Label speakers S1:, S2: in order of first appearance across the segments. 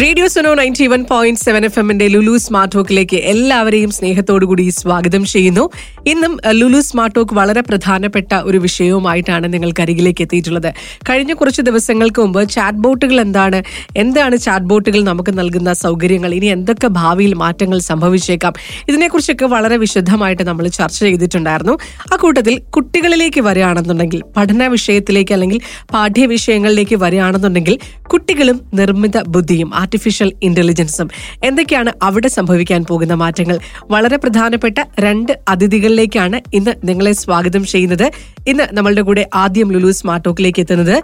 S1: Radio Suno ninety one point seven F എമ്മിന്റെ Lulu smart ടോക്കിലേക്ക് എല്ലാവരെയും സ്നേഹത്തോടുകൂടി സ്വാഗതം ചെയ്യുന്നു. ഇന്നും ലുലു സ്മാർട്ട് ടോക്ക് വളരെ പ്രധാനപ്പെട്ട ഒരു വിഷയവുമായിട്ടാണ് നിങ്ങൾക്ക് അരികിലേക്ക് എത്തിയിട്ടുള്ളത്. കഴിഞ്ഞ കുറച്ച് ദിവസങ്ങൾക്ക് മുമ്പ് ചാറ്റ് ബോട്ടുകൾ എന്താണ്? എന്താണ് ചാറ്റ് ബോട്ടുകൾ നമുക്ക് നൽകുന്ന സൗകര്യങ്ങൾ? ഇനി എന്തൊക്കെ ഭാവിയിൽ മാറ്റങ്ങൾ സംഭവിച്ചേക്കാം? ഇതിനെക്കുറിച്ചൊക്കെ വളരെ വിശദമായിട്ട് നമ്മൾ ചർച്ച ചെയ്തിട്ടുണ്ടായിരുന്നു. ആ കൂട്ടത്തിൽ കുട്ടികളിലേക്ക് വരികയാണെന്നുണ്ടെങ്കിൽ പഠന വിഷയത്തിലേക്ക് അല്ലെങ്കിൽ പാഠ്യ വിഷയങ്ങളിലേക്ക് വരികയാണെന്നുണ്ടെങ്കിൽ കുട്ടികളും നിർമ്മിത ബുദ്ധിയും ആർട്ടിഫിഷ്യൽ ഇന്റലിജൻസും എന്തൊക്കെയാണ് അവിടെ സംഭവിക്കാൻ പോകുന്ന മാറ്റങ്ങൾ? വളരെ പ്രധാനപ്പെട്ട രണ്ട് അതിഥികളിലേക്കാണ് ഇന്ന് നിങ്ങളെ സ്വാഗതം ചെയ്യുന്നത്. ഇന്ന് നമ്മളുടെ കൂടെ ആദ്യം ലുലു സ്മാർട്ട് ടോക്കിലേക്ക് എത്തുന്നത്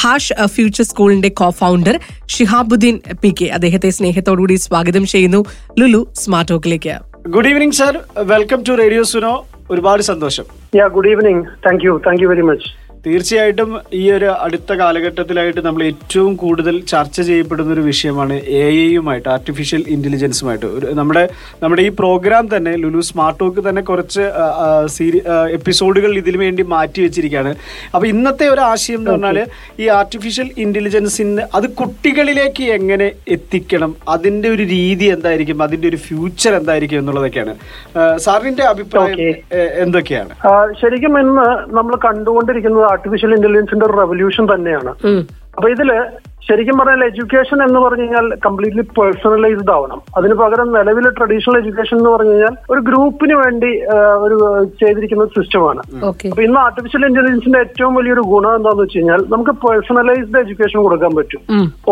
S1: ഹാഷ് ഫ്യൂച്ചർ സ്കൂളിന്റെ co founder Shihabuddin P K. അദ്ദേഹത്തെ സ്നേഹത്തോടുകൂടി സ്വാഗതം ചെയ്യുന്നു Lulu smart ടോക്കിലേക്ക്
S2: good evening sir welcome to radio Suno ഒരുപാട് സന്തോഷം.
S3: Good evening thank you thank you very very much.
S2: തീർച്ചയായിട്ടും ഈ ഒരു അടുത്ത കാലഘട്ടത്തിലായിട്ട് നമ്മൾ ഏറ്റവും കൂടുതൽ ചർച്ച ചെയ്യപ്പെടുന്ന ഒരു വിഷയമാണ് എ ഐയുമായിട്ട് ആർട്ടിഫിഷ്യൽ ഇന്റലിജൻസുമായിട്ട് ഒരു നമ്മുടെ നമ്മുടെ ഈ പ്രോഗ്രാം തന്നെ ലുലു സ്മാർട്ട് ടോക്ക് തന്നെ കുറച്ച് സീരി എപ്പിസോഡുകൾ ഇതിനു വേണ്ടി മാറ്റി വെച്ചിരിക്കുകയാണ്. അപ്പോൾ ഇന്നത്തെ ഒരു ആശയം എന്ന് പറഞ്ഞാൽ ഈ ആർട്ടിഫിഷ്യൽ ഇന്റലിജൻസിന് അത് കുട്ടികളിലേക്ക് എങ്ങനെ എത്തിക്കണം അതിന്റെ ഒരു രീതി എന്തായിരിക്കും അതിന്റെ ഒരു ഫ്യൂച്ചർ എന്തായിരിക്കും എന്നുള്ളതൊക്കെയാണ്. സാറിന്റെ അഭിപ്രായം എന്തൊക്കെയാണ്?
S3: ശരിക്കും ഇന്ന് നമ്മൾ കണ്ടുകൊണ്ടിരിക്കുന്നത് ആർട്ടിഫിഷ്യൽ ഇന്റലിജൻസിന്റെ ഒരു റെവല്യൂഷൻ തന്നെയാണ് അപ്പൊ ഇതിൽ ശരിക്കും പറഞ്ഞാൽ എഡ്യൂക്കേഷൻ എന്ന് പറഞ്ഞു കഴിഞ്ഞാൽ കംപ്ലീറ്റ്ലി പേഴ്സണലൈസ്ഡ് ആവണം. അതിന് പകരം നിലവിൽ ട്രഡീഷണൽ എഡ്യൂക്കേഷൻ എന്ന് പറഞ്ഞു കഴിഞ്ഞാൽ ഒരു ഗ്രൂപ്പിന് വേണ്ടി ഒരു ചെയ്തിരിക്കുന്ന സിസ്റ്റമാണ്.
S1: ഓക്കെ
S3: അപ്പൊ ഇന്ന് ആർട്ടിഫിഷ്യൽ ഇന്റലിജൻസിന്റെ ഏറ്റവും വലിയൊരു ഗുണം എന്താണെന്ന് വെച്ച് കഴിഞ്ഞാൽ നമുക്ക് പേഴ്സണലൈസ്ഡ് എഡ്യൂക്കേഷൻ കൊടുക്കാൻ പറ്റും.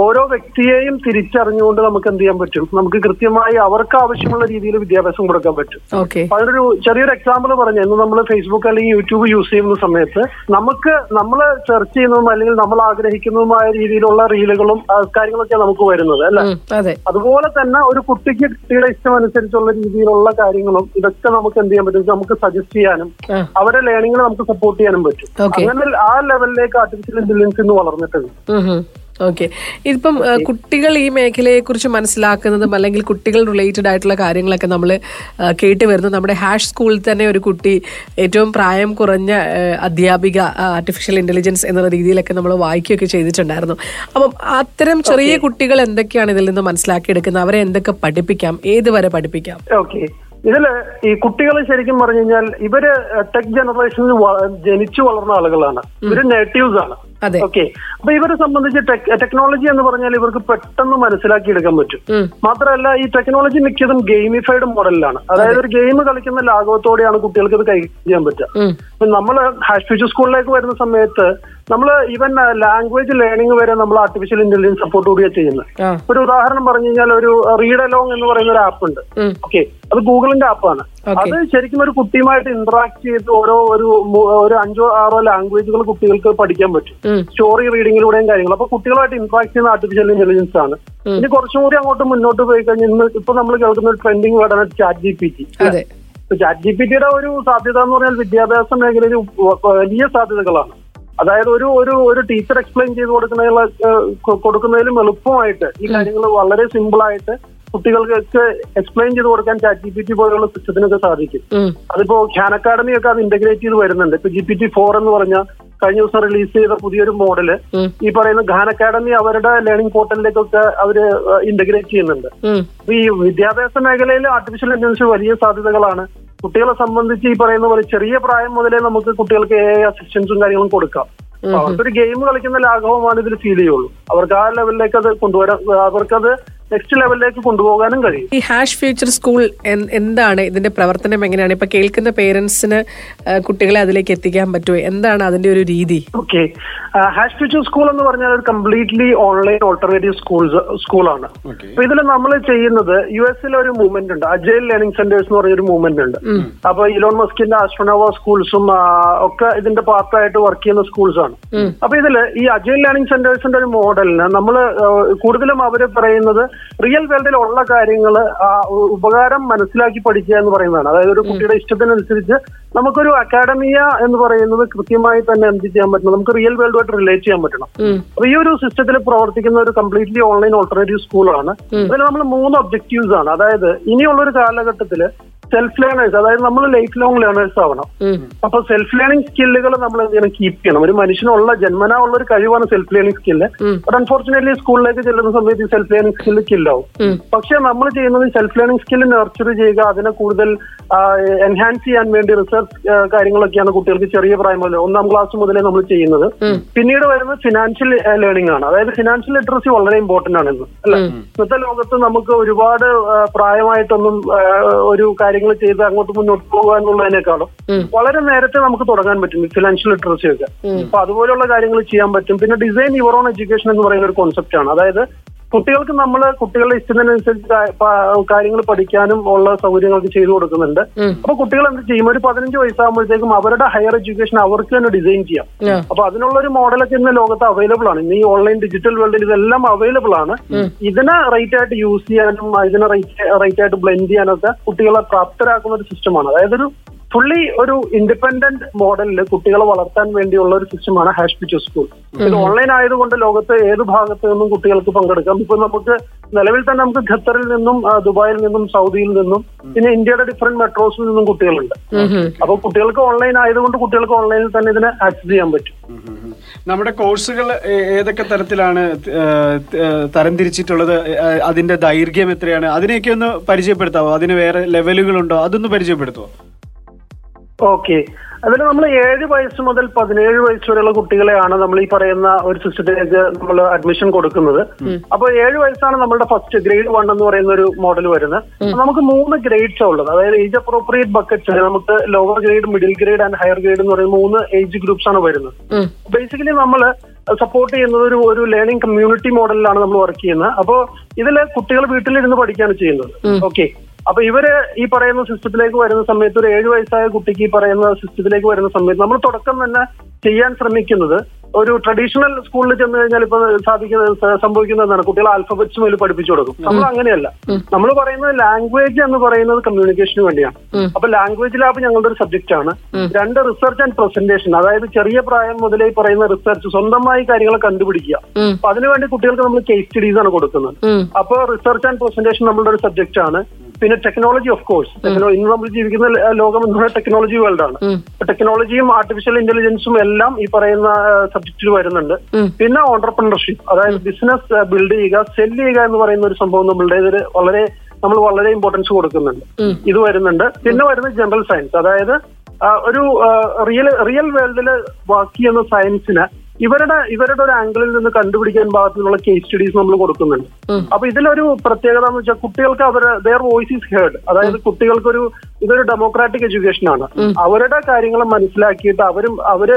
S3: ഓരോ വ്യക്തിയെയും തിരിച്ചറിഞ്ഞുകൊണ്ട് നമുക്ക് എന്ത് ചെയ്യാൻ പറ്റും? നമുക്ക് കൃത്യമായി അവർക്ക് ആവശ്യമുള്ള രീതിയിൽ വിദ്യാഭ്യാസം കൊടുക്കാൻ പറ്റും. അപ്പൊ അതിനൊരു ചെറിയൊരു എക്സാമ്പിൾ പറഞ്ഞു ഇന്ന് നമ്മൾ ഫേസ്ബുക്ക് അല്ലെങ്കിൽ യൂട്യൂബ് യൂസ് ചെയ്യുന്ന സമയത്ത് നമുക്ക് നമ്മൾ സെർച്ച് ചെയ്യുന്നതും അല്ലെങ്കിൽ നമ്മൾ ആഗ്രഹിക്കുന്നതുമായ രീതിയിലുള്ള റീലുകളും കാര്യങ്ങളൊക്കെ നമുക്ക് വരുന്നത് അല്ലെ?
S1: അതെ.
S3: അതുപോലെ തന്നെ ഒരു കുട്ടിക്ക് കുട്ടിയുടെ ഇഷ്ടം അനുസരിച്ചുള്ള രീതിയിലുള്ള കാര്യങ്ങളും ഇതൊക്കെ നമുക്ക് എന്ത് ചെയ്യാൻ പറ്റും? നമുക്ക് സജസ്റ്റ് ചെയ്യാനും
S1: അവരെ
S3: അവരുടെ ലേണിംഗിനെ നമുക്ക് സപ്പോർട്ട് ചെയ്യാനും പറ്റും. അങ്ങനെ ആ ലെവലിലേക്ക് ആർട്ടിഫിഷ്യൽ ഇന്റലിജൻസ് ഇന്ന് വളർന്നിട്ടുണ്ട്.
S1: ഓക്കെ ഇതിപ്പം കുട്ടികൾ ഈ മേഖലയെ കുറിച്ച് മനസ്സിലാക്കുന്നതും അല്ലെങ്കിൽ കുട്ടികൾ റിലേറ്റഡ് ആയിട്ടുള്ള കാര്യങ്ങളൊക്കെ നമ്മൾ കേട്ട് വരുന്നത് നമ്മുടെ ഹാഷ് സ്കൂളിൽ തന്നെ ഒരു കുട്ടി ഏറ്റവും പ്രായം കുറഞ്ഞ അധ്യാപിക ആർട്ടിഫിഷ്യൽ ഇന്റലിജൻസ് എന്നുള്ള രീതിയിലൊക്കെ നമ്മൾ വായിക്കുകയൊക്കെ ചെയ്തിട്ടുണ്ടായിരുന്നു. അപ്പം അത്തരം ചെറിയ കുട്ടികൾ എന്തൊക്കെയാണ് ഇതിൽ നിന്ന് മനസ്സിലാക്കിയെടുക്കുന്നത്? അവരെ എന്തൊക്കെ പഠിപ്പിക്കാം? ഏത് വരെ പഠിപ്പിക്കാം?
S3: ഓക്കെ ഇതിൽ ഈ കുട്ടികൾ ശരിക്കും പറഞ്ഞു കഴിഞ്ഞാൽ ഇവർ ടെക് ജനറേഷനിൽ ജനിച്ചു വളർന്ന ആളുകളാണ്. ഇവർ നേറ്റീവ്സ് ആണ്. ഓക്കെ അപ്പൊ ഇവരെ സംബന്ധിച്ച് ടെക്നോളജി എന്ന് പറഞ്ഞാൽ ഇവർക്ക് പെട്ടെന്ന് മനസ്സിലാക്കി മനസ്സിലാക്കിയെടുക്കാൻ പറ്റും. മാത്രമല്ല ഈ ടെക്നോളജി മിക്കതും ഗെയിമിഫൈഡ് മോഡലിലാണ് അതായത് ഒരു ഗെയിം കളിക്കുന്ന ലാഘവത്തോടെയാണ് കുട്ടികൾക്ക് ഇത് കൈകാര്യം ചെയ്യാൻ പറ്റുക. അപ്പൊ നമ്മൾ ഹാഷ് ഫ്യൂച്ചർ സ്കൂളിലേക്ക് വരുന്ന സമയത്ത് നമ്മൾ ഈവൻ ലാംഗ്വേജ് ലേണിംഗ് വരെ നമ്മൾ ആർട്ടിഫിഷ്യൽ ഇന്റലിജൻസ് സപ്പോർട്ട് കൂടിയാണ് ചെയ്യുന്നത്. ഒരു ഉദാഹരണം പറഞ്ഞു കഴിഞ്ഞാൽ ഒരു റീഡ് അലോങ് എന്ന് പറയുന്ന ഒരു ആപ്പ് ഉണ്ട്. ഓക്കെ അത് ഗൂഗിളിന്റെ ആപ്പാണ്. അത് ശരിക്കും ഒരു കുട്ടിയുമായിട്ട് ഇന്ററാക്ട് ചെയ്ത് ഓരോ ഒരു ഒരു അഞ്ചോ ആറോ ലാംഗ്വേജുകൾ കുട്ടികൾക്ക് പഠിക്കാൻ പറ്റും. സ്റ്റോറി റീഡിങ്ങിലൂടെയും കാര്യങ്ങൾ അപ്പൊ കുട്ടികളായിട്ട് ഇന്ററാക്ട് ചെയ്യുന്ന ആർട്ടിഫിഷ്യൽ ഇന്റലിജൻസ് ആണ്. ഇനി കുറച്ചും കൂടി അങ്ങോട്ട് മുന്നോട്ട് പോയി കഴിഞ്ഞാൽ ഇന്ന് ഇപ്പൊ നമ്മൾ കേൾക്കുന്ന ഒരു ട്രെൻഡിങ് വേർഡാണ് chat G P T chat G P ടിയുടെ ഒരു സാധ്യത എന്ന് പറഞ്ഞാൽ വിദ്യാഭ്യാസ മേഖലയിൽ വലിയ സാധ്യതകളാണ്. അതായത് ഒരു ഒരു ഒരു ടീച്ചർ എക്സ്പ്ലെയിൻ ചെയ്ത് കൊടുക്കുന്നതിനുള്ള കൊടുക്കുന്നതിലും എളുപ്പമായിട്ട് ഈ കാര്യങ്ങൾ വളരെ സിമ്പിൾ ആയിട്ട് കുട്ടികൾക്ക് എക്സ്പ്ലെയിൻ ചെയ്ത് കൊടുക്കാൻ ചാറ്റ് ജി പി ടി പോലുള്ള സിസ്റ്റത്തിനൊക്കെ സാധിക്കും. അതിപ്പോ ഖാൻ അക്കാഡമി ഒക്കെ അത് ഇന്റഗ്രേറ്റ് ചെയ്ത് വരുന്നുണ്ട്. ഇപ്പൊ ജി പി ടി ഫോർ എന്ന് പറഞ്ഞ കഴിഞ്ഞ ദിവസം റിലീസ് ചെയ്ത പുതിയൊരു
S1: മോഡൽ
S3: ഈ പറയുന്ന ഖാൻ അക്കാഡമി അവരുടെ ലേണിംഗ് പോർട്ടലിലേക്കൊക്കെ അവർ ഇന്റഗ്രേറ്റ് ചെയ്യുന്നുണ്ട്. അപ്പൊ ഈ വിദ്യാഭ്യാസ മേഖലയിൽ ആർട്ടിഫിഷ്യൽ ഇന്റലിജൻസ് വലിയ സാധ്യതകളാണ്. കുട്ടികളെ സംബന്ധിച്ച് ഈ പറയുന്ന പോലെ ചെറിയ പ്രായം മുതലേ നമുക്ക് കുട്ടികൾക്ക് എ അസിസ്റ്റൻസും കാര്യങ്ങളും കൊടുക്കാം. അവർക്കൊരു ഗെയിം കളിക്കുന്ന ലാഘവമാണ് ഇതിൽ ഫീൽ ചെയ്യുള്ളൂ. അവർക്ക് ആ ലെവലിലേക്ക് അത് കൊണ്ടുവരാൻ അവർക്കത് നെക്സ്റ്റ് ലെവലിലേക്ക് കൊണ്ടുപോകാനും കഴിയും.
S1: ഈ ഹാഷ് ഫ്യൂച്ചർ സ്കൂൾ എന്താണ്? ഇതിന്റെ പ്രവർത്തനം എങ്ങനെയാണ്? ഇപ്പൊ കേൾക്കുന്ന പേരൻസിന് കുട്ടികളെ അതിലേക്ക് എത്തിക്കാൻ പറ്റുമോ എന്താണ് അതിന്റെ ഒരു രീതി?
S3: ഓക്കെ ഹാഷ് ഫ്യൂച്ചർ സ്കൂൾ എന്ന് പറഞ്ഞാൽ ഒരു കംപ്ലീറ്റ്ലി ഓൺലൈൻ ഓൾട്ടർനേറ്റീവ് സ്കൂൾസ് സ്കൂളാണ്. അപ്പൊ ഇതിൽ നമ്മൾ ചെയ്യുന്നത് യു എസിൽ ഒരു മൂവ്മെന്റ് ഉണ്ട്. അജയൽ ലേണിംഗ് സെന്റേഴ്സ് എന്ന് പറഞ്ഞൊരു മൂവ്മെന്റ് ഉണ്ട്. അപ്പൊ ഇലോൺ മസ്കിന്റെ ആസ്ട്രോനോവ സ്കൂൾസും ഒക്കെ ഇതിന്റെ പാർട്ടായിട്ട് വർക്ക് ചെയ്യുന്ന സ്കൂൾസ് ആണ് അപ്പൊ ഇതിൽ ഈ അജയൽ ലേണിംഗ് സെന്റേഴ്സിന്റെ ഒരു മോഡലിന് നമ്മൾ കൂടുതലും അവർ പറയുന്നത് റിയൽ വേൾഡിൽ ഉള്ള കാര്യങ്ങൾ ഉപകാരം മനസ്സിലാക്കി പഠിക്കുക എന്ന് പറയുന്നതാണ്. അതായത് ഒരു കുട്ടിയുടെ ഇഷ്ടത്തിനനുസരിച്ച് നമുക്കൊരു അക്കാഡമിയ എന്ന് പറയുന്നത് കൃത്യമായി തന്നെ എന്ത് ചെയ്യാൻ പറ്റണം? നമുക്ക് റിയൽ വേൾഡുമായിട്ട് റിലേറ്റ് ചെയ്യാൻ പറ്റണം. അപ്പൊ ഈ ഒരു സിസ്റ്റത്തിൽ പ്രവർത്തിക്കുന്ന ഒരു കംപ്ലീറ്റ്ലി ഓൺലൈൻ ഓൾട്ടർനേറ്റീവ് സ്കൂളാണ് അതിൽ നമ്മൾ മൂന്ന് ഒബ്ജക്റ്റീവ്സ് ആണ്. അതായത് ഇനിയുള്ള ഒരു കാലഘട്ടത്തിൽ സെൽഫ് ലേണേഴ്സ് അതായത് നമ്മൾ ലൈഫ് ലോങ് ലേണേഴ്സ് ആവണം അപ്പൊ സെൽഫ് ലേണിംഗ് സ്കില്ലുകൾ നമ്മൾ എന്തെങ്കിലും കീപ്പ് ചെയ്യണം. ഒരു മനുഷ്യനുള്ള ജന്മനാ ഉള്ള ഒരു കഴിവാണ് self learning skill but unfortunately സ്കൂളിലേക്ക് ചെല്ലുന്ന സമയത്ത് ഈ സെൽഫ് ലേണിംഗ് സ്കില്ല് കില്ലാവും പക്ഷെ നമ്മൾ ചെയ്യുന്നത് സെൽഫ് ലേണിംഗ് സ്കില്ല് നർച്ചർ ചെയ്യുക അതിനെ കൂടുതൽ എൻഹാൻസ് ചെയ്യാൻ വേണ്ടി റിസർച്ച് കാര്യങ്ങളൊക്കെയാണ് കുട്ടികൾക്ക് ചെറിയ പ്രായം മുതൽ ഒന്നാം ക്ലാസ് മുതലേ നമ്മൾ ചെയ്യുന്നത്. പിന്നീട് വരുന്നത് ഫിനാൻഷ്യൽ ലേണിംഗ് ആണ്. അതായത് ഫിനാൻഷ്യൽ ലിറ്ററസി വളരെ ഇമ്പോർട്ടന്റ് ആണ് ഇന്ന് അല്ലെ? ഇന്നത്തെ ലോകത്ത് നമുക്ക് ഒരുപാട് പ്രായമായിട്ടൊന്നും ഒരു ഒരു കാര്യങ്ങൾ ചെയ്ത് അങ്ങോട്ട് മുന്നോട്ട് പോകുക എന്നുള്ളതിനേക്കാളും വളരെ നേരത്തെ നമുക്ക് തുടങ്ങാൻ പറ്റും ഫിനാൻഷ്യൽ ലിറ്ററസി ഒക്കെ. അപ്പൊ അതുപോലുള്ള കാര്യങ്ങൾ ചെയ്യാൻ പറ്റും. പിന്നെ ഡിസൈൻ യുവർ ഓൺ എഡ്യൂക്കേഷൻ എന്ന് പറയുന്ന ഒരു കോൺസെപ്റ്റ് ആണ്. അതായത് കുട്ടികൾക്ക് നമ്മൾ കുട്ടികളുടെ ഇഷ്ടത്തിനനുസരിച്ച് കാര്യങ്ങൾ പഠിക്കാനും ഉള്ള സൗകര്യങ്ങളൊക്കെ ചെയ്തു കൊടുക്കുന്നുണ്ട്. അപ്പൊ കുട്ടികൾ എന്ത് ചെയ്യും? ഒരു പതിനഞ്ച് വയസ്സാകുമ്പോഴത്തേക്കും അവരുടെ ഹയർ എഡ്യൂക്കേഷൻ അവർക്ക് തന്നെ ഡിസൈൻ ചെയ്യാം. അപ്പൊ അതിനുള്ള ഒരു മോഡലൊക്കെ ഇന്ന് ലോകത്ത് അവൈലബിൾ ആണ്. ഇന്ന് ഈ ഓൺലൈൻ ഡിജിറ്റൽ വേൾഡിൽ ഇതെല്ലാം അവൈലബിൾ ആണ്. ഇതിനെ റൈറ്റ് ആയിട്ട് യൂസ് ചെയ്യാനും ഇതിനെ റൈറ്റ് റൈറ്റ് ആയിട്ട് ബ്ലെൻഡ് ചെയ്യാനൊക്കെ കുട്ടികളെ പ്രാപ്തരാക്കുന്ന ഒരു സിസ്റ്റമാണ് അതായത് ഒരു ഫുള്ളി ഒരു ഇൻഡിപെൻഡന്റ് മോഡലിൽ കുട്ടികളെ വളർത്താൻ വേണ്ടിയുള്ള ഒരു സിസ്റ്റമാണ് ഹാഷ് പിച്ചു സ്കൂൾ. ഇത് ഓൺലൈൻ ആയതുകൊണ്ട് ലോകത്ത് ഏത് ഭാഗത്ത് നിന്നും കുട്ടികൾക്ക് പങ്കെടുക്കാം? ഇപ്പൊ നമുക്ക് നിലവിൽ തന്നെ നമുക്ക് ഖത്തറിൽ നിന്നും ദുബായിൽ നിന്നും സൗദിയിൽ നിന്നും പിന്നെ ഇന്ത്യയുടെ ഡിഫറെന്റ് മെട്രോസിൽ നിന്നും കുട്ടികളുണ്ട്. അപ്പൊ കുട്ടികൾക്ക് ഓൺലൈൻ ആയതുകൊണ്ട് കുട്ടികൾക്ക് ഓൺലൈനിൽ തന്നെ ഇതിനെ ആക്സസ് ചെയ്യാൻ പറ്റും.
S2: നമ്മുടെ കോഴ്സുകൾ ഏതൊക്കെ തരത്തിലാണ് തരംതിരിച്ചിട്ടുള്ളത്? അതിന്റെ ദൈർഘ്യം എത്രയാണ്? അതിനെയൊക്കെ ഒന്ന് പരിചയപ്പെടുത്താവോ? അതിന് വേറെ ലെവലുകളുണ്ടോ അതൊന്ന് പരിചയപ്പെടുത്തുവോ?
S3: ഓക്കെ അതിൽ നമ്മൾ ഏഴ് വയസ്സ് മുതൽ പതിനേഴ് വയസ്സ് വരെയുള്ള കുട്ടികളെയാണ് നമ്മൾ ഈ പറയുന്ന ഒരു സിസ്റ്റത്തിലേക്ക് നമ്മൾ അഡ്മിഷൻ കൊടുക്കുന്നത്. അപ്പോൾ ഏഴ് വയസ്സാണ് നമ്മളുടെ ഫസ്റ്റ് ഗ്രേഡ് വൺ എന്ന് പറയുന്ന ഒരു മോഡൽ വരുന്നത്. നമുക്ക് മൂന്ന് ഗ്രേഡ്സ് ഉള്ളത്. അതായത് ഏജ് അപ്രോപ്രിയേറ്റ് ബക്കറ്റ്സ് നമുക്ക് lower grade middle grade and higher grade എന്ന് പറയുന്ന മൂന്ന് ഏജ് ഗ്രൂപ്പ്സ് ആണ് വരുന്നത്. ബേസിക്കലി നമ്മൾ സപ്പോർട്ട് ചെയ്യുന്നത് ഒരു ഒരു ലേണിംഗ് കമ്മ്യൂണിറ്റി മോഡലിലാണ് നമ്മൾ വർക്ക് ചെയ്യുന്നത്. അപ്പോൾ ഇതിൽ കുട്ടികൾ വീട്ടിലിരുന്ന് പഠിക്കുകയാണ് ചെയ്യുന്നത്. ഓക്കെ അപ്പൊ ഇവർ ഈ പറയുന്ന സിസ്റ്റത്തിലേക്ക് വരുന്ന സമയത്ത് ഒരു ഏഴു വയസ്സായ കുട്ടിക്ക് ഈ പറയുന്ന സിസ്റ്റത്തിലേക്ക് വരുന്ന സമയത്ത് നമ്മൾ തുടക്കം തന്നെ ചെയ്യാൻ ശ്രമിക്കുന്നത്. ഒരു ട്രഡീഷണൽ സ്കൂളിൽ ചെന്ന് കഴിഞ്ഞാൽ ഇപ്പൊ സാധിക്കുന്ന സംഭവിക്കുന്നതാണ് കുട്ടികൾ ആൽഫബറ്റ്സ് മേൽ പഠിപ്പിച്ചു കൊടുക്കും. നമ്മൾ അങ്ങനെയല്ല. നമ്മൾ പറയുന്നത് ലാംഗ്വേജ് എന്ന് പറയുന്നത് കമ്മ്യൂണിക്കേഷന് വേണ്ടിയാണ്. അപ്പൊ ലാംഗ്വേജ് ലാബ് ഞങ്ങളുടെ ഒരു സബ്ജക്റ്റ് ആണ്. രണ്ട് റിസർച്ച് ആൻഡ് പ്രസന്റേഷൻ അതായത് ചെറിയ പ്രായം മുതലേ പറയുന്ന റിസർച്ച് സ്വന്തമായി കാര്യങ്ങൾ കണ്ടുപിടിക്കുക. അപ്പൊ അതിനുവേണ്ടി കുട്ടികൾക്ക് നമ്മൾ കേസ് സ്റ്റഡീസ് ആണ് കൊടുക്കുന്നത്. അപ്പൊ റിസർച്ച് ആൻഡ് പ്രസന്റേഷൻ നമ്മളുടെ ഒരു സബ്ജക്റ്റ് ആണ്. പിന്നെ ടെക്നോളജി ഓഫ് കോഴ്സ് ഇന്ന് നമ്മൾ ജീവിക്കുന്ന ലോകം എന്ന് പറയുന്നത് ടെക്നോളജി വേൾഡ് ആണ്. ടെക്നോളജിയും ആർട്ടിഫിഷ്യൽ ഇന്റലിജൻസും എല്ലാം ഈ പറയുന്ന സബ്ജക്റ്റിൽ വരുന്നുണ്ട്. പിന്നെ ഓണ്ടർപ്രണർഷിപ്പ് അതായത് ബിസിനസ് ബിൽഡ് ചെയ്യുക സെൽ ചെയ്യുക എന്ന് പറയുന്ന ഒരു സംഭവം നമ്മളുടെ ഇതിൽ വളരെ നമ്മൾ വളരെ ഇമ്പോർട്ടൻസ് കൊടുക്കുന്നുണ്ട്. ഇത് വരുന്നുണ്ട്. പിന്നെ വരുന്നത് ജനറൽ സയൻസ് അതായത് ഒരു റിയൽ റിയൽ വേൾഡിൽ വർക്ക് ചെയ്യുന്ന സയൻസിന് ഇവരുടെ ഇവരുടെ ഒരു ആംഗിളിൽ നിന്ന് കണ്ടുപിടിക്കാൻ ഭാഗത്തുനിന്നുള്ള കേസ് സ്റ്റഡീസ് നമ്മൾ കൊടുക്കുന്നുണ്ട്. അപ്പൊ ഇതിലൊരു പ്രത്യേകത എന്ന് വെച്ചാൽ കുട്ടികൾക്ക് അവർ ദെയർ വോയിസ് ഈസ് ഹേർഡ് അതായത് കുട്ടികൾക്കൊരു ഇതൊരു ഡെമോക്രാറ്റിക് എഡ്യൂക്കേഷൻ ആണ്. അവരുടെ കാര്യങ്ങൾ മനസ്സിലാക്കിയിട്ട് അവരും അവർ